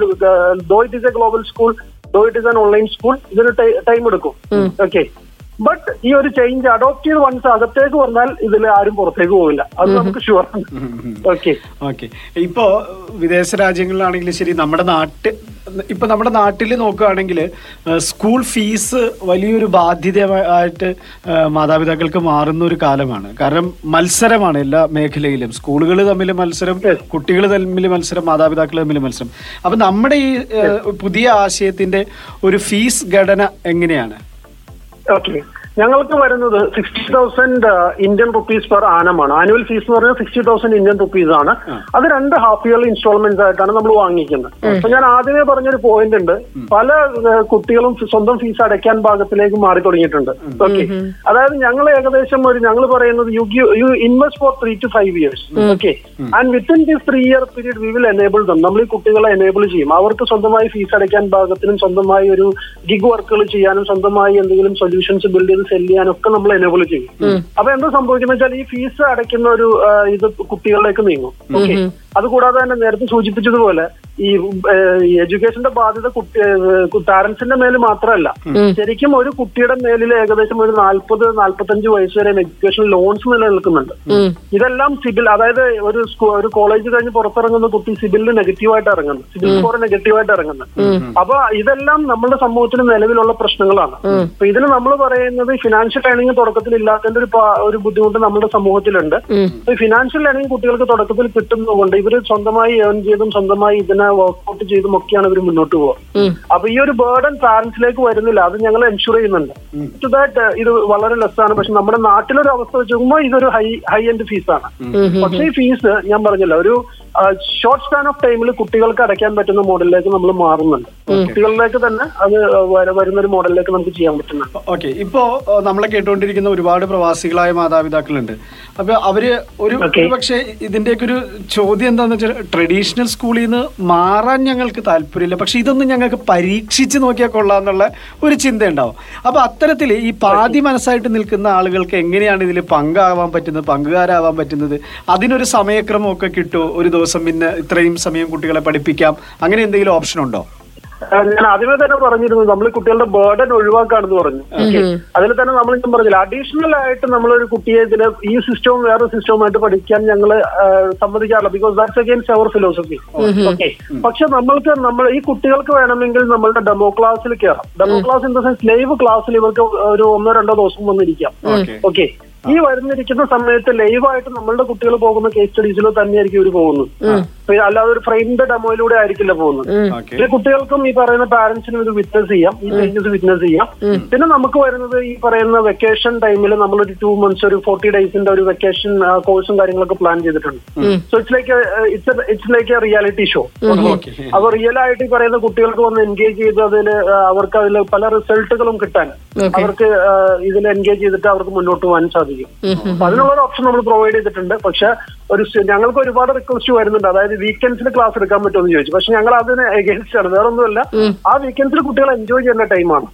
S3: though it is a global school though it is an online school ഇതിന് time എടുക്കും. Okay but ഈ ഒരു change adopt ചെയ്ത് once അകത്തേക്ക് വന്നാൽ ഇതിൽ ആരും പുറത്തേക്ക് പോവില്ല. അത് നമുക്ക് ഷുവർ ഓക്കെ
S2: ഓക്കെ ഇപ്പോ വിദേശ രാജ്യങ്ങളിലാണെങ്കിലും ശരി നമ്മുടെ നാട്ടിൽ ഇപ്പൊ നമ്മുടെ നാട്ടിൽ നോക്കുകയാണെങ്കിൽ സ്കൂൾ ഫീസ് വലിയൊരു ബാധ്യതയായിട്ട് മാതാപിതാക്കൾക്ക് മാറുന്ന ഒരു കാലമാണ്. കാരണം മത്സരമാണ് എല്ലാ മേഖലയിലും. സ്കൂളുകൾ തമ്മിൽ മത്സരം കുട്ടികൾ തമ്മിൽ മത്സരം മാതാപിതാക്കൾ തമ്മിൽ മത്സരം. അപ്പൊ നമ്മുടെ ഈ പുതിയ ആശയത്തിന്റെ ഒരു ഫീസ് ഘടന എങ്ങനെയാണ്?
S3: ഓക്കെ ഞങ്ങൾക്ക് വരുന്നത് sixty thousand Indian rupees per ആനമാണ് annual fees എന്ന് പറഞ്ഞാൽ സിക്സ്റ്റി തൗസൻഡ് ഇന്ത്യൻ റുപ്പീസ് ആണ്. അത് രണ്ട് ഹാഫ് ഇയർലി ഇൻസ്റ്റാൾമെന്റ് ആയിട്ടാണ് നമ്മൾ വാങ്ങിക്കുന്നത്. അപ്പൊ ഞാൻ ആദ്യമേ പറഞ്ഞൊരു പോയിന്റ് ഉണ്ട്. പല കുട്ടികളും സ്വന്തം ഫീസ് അടയ്ക്കാൻ ഭാഗത്തിലേക്ക് മാറി തുടങ്ങിയിട്ടുണ്ട്. ഓക്കെ അതായത് ഞങ്ങൾ ഏകദേശം ഒരു ഞങ്ങൾ പറയുന്നത് you you invest for three to five years okay and within this three year period we will enable them നമ്മൾ ഈ കുട്ടികളെ എനേബിൾ ചെയ്യും. അവർക്ക് സ്വന്തമായി ഫീസ് അടയ്ക്കാൻ ഭാഗത്തിനും സ്വന്തമായി ഒരു ഗിഗ് വർക്കുകൾ ചെയ്യാനും സ്വന്തമായി എന്തെങ്കിലും സൊല്യൂഷൻസ് ബിൽഡ് ചെയ്ത് സെൽ ചെയ്യാനും ഒക്കെ നമ്മൾ എനേബിൾ ചെയ്യും അപ്പൊ എന്താ സംഭവിക്കുന്നത് വെച്ചാൽ ഈ ഫീസ് അടയ്ക്കുന്ന ഒരു ഇത് കുട്ടികളിലേക്ക് നീങ്ങും. ഓക്കെ അതുകൂടാതെ തന്നെ നേരത്തെ സൂചിപ്പിച്ചതുപോലെ ഈ എഡ്യൂക്കേഷന്റെ ബാധ്യത കുട്ടി പാരന്റ്സിന്റെ മേൽ മാത്രമല്ല. ശരിക്കും ഒരു കുട്ടിയുടെ മേലിൽ ഏകദേശം ഒരു നാൽപ്പത് നാൽപ്പത്തഞ്ച് വയസ്സ് വരെ എഡ്യൂക്കേഷൻ ലോൺസ് നിലനിൽക്കുന്നുണ്ട്. ഇതെല്ലാം സിബിൽ അതായത് ഒരു സ്കൂൾ ഒരു കോളേജ് കഴിഞ്ഞ് പുറത്തിറങ്ങുന്ന കുട്ടി സിബിലിന് നെഗറ്റീവായിട്ട് ഇറങ്ങുന്നു. സിബിൽ സ്കോർ നെഗറ്റീവായിട്ട് ഇറങ്ങുന്നു. അപ്പൊ ഇതെല്ലാം നമ്മുടെ സമൂഹത്തിന് നിലവിലുള്ള പ്രശ്നങ്ങളാണ്. അപ്പൊ ഇതിന് നമ്മൾ പറയുന്നത് ഫിനാൻഷ്യൽ ലേണിംഗ് തുടക്കത്തിൽ ഇല്ലാത്തതിന്റെ ഒരു ഒരു ബുദ്ധിമുട്ട് നമ്മുടെ സമൂഹത്തിലുണ്ട്. ഈ ഫിനാൻഷ്യൽ ലേണിംഗ് കുട്ടികൾക്ക് തുടക്കത്തിൽ കിട്ടുന്നതുകൊണ്ട് ഇവർ സ്വന്തമായി ഏൺ ചെയ്തും സ്വന്തമായി ഇതിനെ വർക്ക്ഔട്ട് ചെയ്തും ഒക്കെയാണ് ഇവർ മുന്നോട്ട് പോകുക അപ്പൊ ഈ ഒരു ബേർഡൻ പാരന്റ്സിലേക്ക് വരുന്നില്ല. അത് ഞങ്ങൾ എൻഷുർ ചെയ്യുന്നുണ്ട്. ടു ദാറ്റ് ഇത് വളരെ ലെസ്സാണ് പക്ഷെ നമ്മുടെ നാട്ടിലൊരു അവസ്ഥ വെച്ച് നോക്കുമ്പോൾ ഇതൊരു ഹൈ ഹൈ എൻഡ് ഫീസാണ് പക്ഷേ ഈ ഫീസ് ഞാൻ പറഞ്ഞില്ല ഒരു ഷോർട്ട് സ്പാൻ ഓഫ് ടൈമിൽ കുട്ടികൾക്ക് അടയ്ക്കാൻ പറ്റുന്ന മോഡലിലേക്ക് നമ്മൾ മാറുന്നുണ്ട്. കുട്ടികളിലേക്ക് തന്നെ അത് വര- വരുന്ന ഒരു മോഡലിലേക്ക് നമുക്ക് ചെയ്യാൻ പറ്റുന്നുണ്ട്.
S2: ഓക്കെ. ഇപ്പോ നമ്മളെ കേട്ടുകൊണ്ടിരിക്കുന്ന ഒരുപാട് പ്രവാസികളായ മാതാപിതാക്കളുണ്ട്. അപ്പൊ അവർ ഒരു പക്ഷെ ഇതിന്റെയൊക്കെ ഒരു ചോദ്യം എന്താന്ന് വെച്ചാൽ ട്രഡീഷണൽ സ്കൂളിൽ നിന്ന് മാറാൻ ഞങ്ങൾക്ക് താല്പര്യമില്ല. പക്ഷെ ഇതൊന്നും ഞങ്ങൾക്ക് പരീക്ഷിച്ച് നോക്കിയാൽ കൊള്ളാന്നുള്ള ഒരു ചിന്ത ഉണ്ടാവും അപ്പൊ അത്തരത്തിൽ ഈ പാതി മനസ്സായിട്ട് നിൽക്കുന്ന ആളുകൾക്ക് എങ്ങനെയാണ് ഇതിൽ പങ്കാവാൻ പറ്റുന്നത് പങ്കുകാരാവാൻ പറ്റുന്നത്? അതിനൊരു സമയക്രമമൊക്കെ കിട്ടുമോ? ഒരു ദിവസം പിന്നെ ഇത്രയും സമയം കുട്ടികളെ പഠിപ്പിക്കാം. അങ്ങനെ എന്തെങ്കിലും ഓപ്ഷൻ ഉണ്ടോ?
S3: ഞാൻ ആദ്യമേ തന്നെ പറഞ്ഞിരുന്നു നമ്മൾ കുട്ടികളുടെ ബേർഡൻ ഒഴിവാക്കാണെന്ന് പറഞ്ഞു. അതിൽ തന്നെ നമ്മൾ ഞാൻ പറഞ്ഞില്ല. അഡീഷണൽ ആയിട്ട് നമ്മളൊരു കുട്ടിയെ ഇതിൽ ഈ സിസ്റ്റവും വേറെ സിസ്റ്റവുമായിട്ട് പഠിക്കാൻ ഞങ്ങൾ സമ്മതിക്കാറില്ല. Because that's against our philosophy okay പക്ഷെ നമ്മൾക്ക് നമ്മൾ ഈ കുട്ടികൾക്ക് വേണമെങ്കിൽ നമ്മളുടെ ഡെമോ ക്ലാസ്സിൽ കയറാം demo class in the sense live ക്ലാസ്സിൽ ഇവർക്ക് ഒരു ഒന്നോ രണ്ടോ ദിവസം വന്നിരിക്കാം. ഓക്കെ ഈ വരുന്നിരിക്കുന്ന സമയത്ത് ലൈവായിട്ട് നമ്മളുടെ കുട്ടികൾ പോകുന്ന കേസ് സ്റ്റഡീസിലോ തന്നെയായിരിക്കും ഇവർ പോകുന്നത്. അല്ലാതെ ഒരു ഫ്രെയിമിന്റെ ഡെമോയിലൂടെ ആയിരിക്കില്ല പോകുന്നത്. ഈ കുട്ടികൾക്കും ഈ പറയുന്ന പാരന്റ്സിനും ഇത് വിറ്റ്നസ് ചെയ്യാം. ഈ ചേഞ്ചസ് വിറ്റ്നസ് ചെയ്യാം. പിന്നെ നമുക്ക് വരുന്നത് ഈ പറയുന്ന വെക്കേഷൻ ടൈമിൽ നമ്മളൊരു ടു മന്ത്സ് ഒരു ഫോർട്ടി ഡേയ്സിന്റെ ഒരു വെക്കേഷൻ കോഴ്സും കാര്യങ്ങളൊക്കെ പ്ലാൻ ചെയ്തിട്ടുണ്ട്. So it's like it's it's like a reality show അപ്പൊ റിയൽ ആയിട്ട് ഈ പറയുന്ന കുട്ടികൾക്ക് വന്ന് എൻഗേജ് ചെയ്ത് അതിൽ അവർക്ക് അതിൽ പല റിസൾട്ടുകളും കിട്ടാൻ അവർക്ക് ഇതിൽ എൻഗേജ് ചെയ്തിട്ട് അവർക്ക് മുന്നോട്ട് പോകാൻ സാധിക്കും. അപ്പൊ അതിനുള്ള ഒരു ഓപ്ഷൻ നമ്മൾ പ്രൊവൈഡ് ചെയ്തിട്ടുണ്ട്. പക്ഷെ ഒരു ഞങ്ങൾക്ക് ഒരുപാട് റിക്വസ്റ്റ് വരുന്നുണ്ട്. അതായത് വീക്കെൻഡ്സിൽ ക്ലാസ് എടുക്കാൻ പറ്റുമെന്ന് ചോദിച്ചു. പക്ഷെ ഞങ്ങൾ അതിന് എഗൻസ്റ്റ് ആണ്. വേറെ ഒന്നുമല്ല ആ വീക്കെൻഡ്സിൽ കുട്ടികൾ എൻജോയ് ചെയ്യുന്ന ടൈമാണ്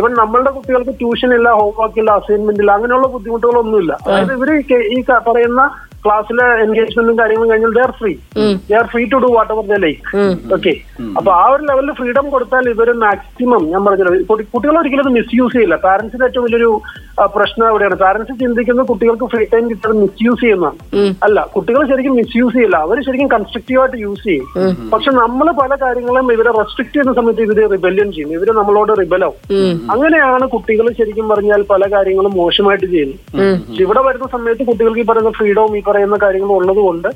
S3: ഇവൻ നമ്മളുടെ കുട്ടികൾക്ക് ട്യൂഷൻ ഇല്ല ഹോംവർക്ക് ഇല്ല അസൈൻമെന്റ് ഇല്ല അങ്ങനെയുള്ള ബുദ്ധിമുട്ടുകളൊന്നുമില്ല. അതായത് ഇവർ ഈ പറയുന്ന ക്ലാസ്സിലെ എൻഗേജ്മെന്റും കാര്യങ്ങളും കഴിഞ്ഞാൽ they are free they are free to do whatever they like okay അപ്പൊ ആ ഒരു ലെവലിൽ ഫ്രീഡം കൊടുത്താൽ ഇവർ മാക്സിമം ഞാൻ പറഞ്ഞത് കുട്ടികളെ കുട്ടികൾ ഒരിക്കലും അത് മിസ്യൂസ് ചെയ്യില്ല പാരന്റ്സിന്റെ ഏറ്റവും വലിയൊരു പ്രശ്നം എവിടെയാണ് പാരന്റ്സ് ചിന്തിക്കുന്ന കുട്ടികൾക്ക് ഫ്രീ ടൈം കിട്ടുന്നത് മിസ്യൂസ് ചെയ്യുന്നതാണ്. അല്ല കുട്ടികൾ ശരിക്കും മിസ്യൂസ് ചെയ്യില്ല. അവർ ശരിക്കും കൺസ്ട്രക്റ്റീവായിട്ട് യൂസ് ചെയ്യും. പക്ഷെ നമ്മൾ പല കാര്യങ്ങളും ഇവരെ റെസ്ട്രിക്ട് ചെയ്യുന്ന സമയത്ത് ഇവർ റിബല്യൻ ചെയ്യും. ഇവർ നമ്മളോട് റിബലാവും അങ്ങനെയാണ് കുട്ടികൾ ശരിക്കും പറഞ്ഞാൽ പല കാര്യങ്ങളും മോശമായിട്ട് ചെയ്യുന്നത്. പക്ഷെ ഇവിടെ വരുന്ന സമയത്ത് കുട്ടികൾക്ക് ഈ പറയുന്ന ഫ്രീഡവും ഈ പറയുന്ന കാര്യങ്ങളും ഉള്ളത് കൊണ്ട്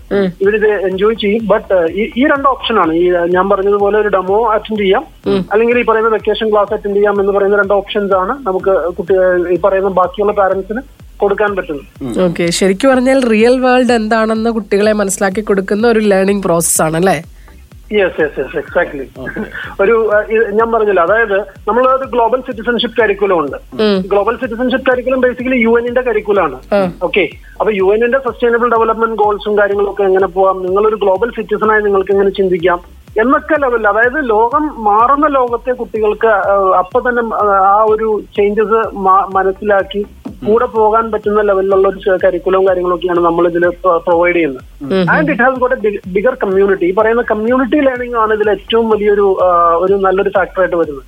S3: ഇവരിത് എൻജോയ് ചെയ്യും. ബട്ട് ഈ രണ്ട് ഓപ്ഷനാണ് ഈ ഞാൻ പറഞ്ഞതുപോലെ ഒരു ഡെമോ അറ്റൻഡ് ചെയ്യാം. അല്ലെങ്കിൽ ഈ പറയുന്ന വെക്കേഷൻ ക്ലാസ് അറ്റൻഡ് ചെയ്യാം എന്ന് പറയുന്ന രണ്ട് ഓപ്ഷൻസ് ആണ് നമുക്ക് കുട്ടി ഈ പറയുന്ന ബാക്കിയുള്ള പാരന്റ്സിന് കൊടുക്കാൻ പറ്റുന്നു.
S1: ഓക്കെ ശരിക്കും പറഞ്ഞാൽ റിയൽ വേൾഡ് എന്താണെന്ന് കുട്ടികളെ മനസ്സിലാക്കി കൊടുക്കുന്ന ഒരു ലേണിംഗ് പ്രോസസ് ആണ് അല്ലേ
S3: യെസ് യെസ് യെസ് എക്സാക്ട്ലി ഒരു ഞാൻ പറഞ്ഞില്ല അതായത് നമ്മൾ ഒരു ഗ്ലോബൽ സിറ്റിസൺഷിപ്പ് കരിക്കുലം ഉണ്ട്. Global citizenship curriculum basically U എന്നിന്റെ കരിക്കുലാണ് ഓക്കെ അപ്പൊ യു എന്നിന്റെ സസ്റ്റൈനബിൾ ഡെവലപ്മെന്റ് ഗോൾസും കാര്യങ്ങളൊക്കെ എങ്ങനെ പോവാം? നിങ്ങളൊരു ഗ്ലോബൽ സിറ്റിസണായി നിങ്ങൾക്ക് എങ്ങനെ ചിന്തിക്കാം? എന്നൊക്കെ ലെവൽ അതായത് ലോകം മാറുന്ന ലോകത്തെ കുട്ടികൾക്ക് അപ്പൊ തന്നെ ആ ഒരു ചേഞ്ചസ് മനസ്സിലാക്കി കൂടെ പോകാൻ പറ്റുന്ന ലെവലിലുള്ള ഒരു കരിക്കുലവും കാര്യങ്ങളൊക്കെയാണ് നമ്മൾ ഇതിൽ പ്രൊവൈഡ് ചെയ്യുന്നത്. And it has got a bigger community ഈ പറയുന്ന കമ്മ്യൂണിറ്റി ലേണിംഗ് ആണ് ഇതിൽ ഏറ്റവും വലിയൊരു ഒരു നല്ലൊരു ഫാക്ടറായിട്ട് വരുന്നത്.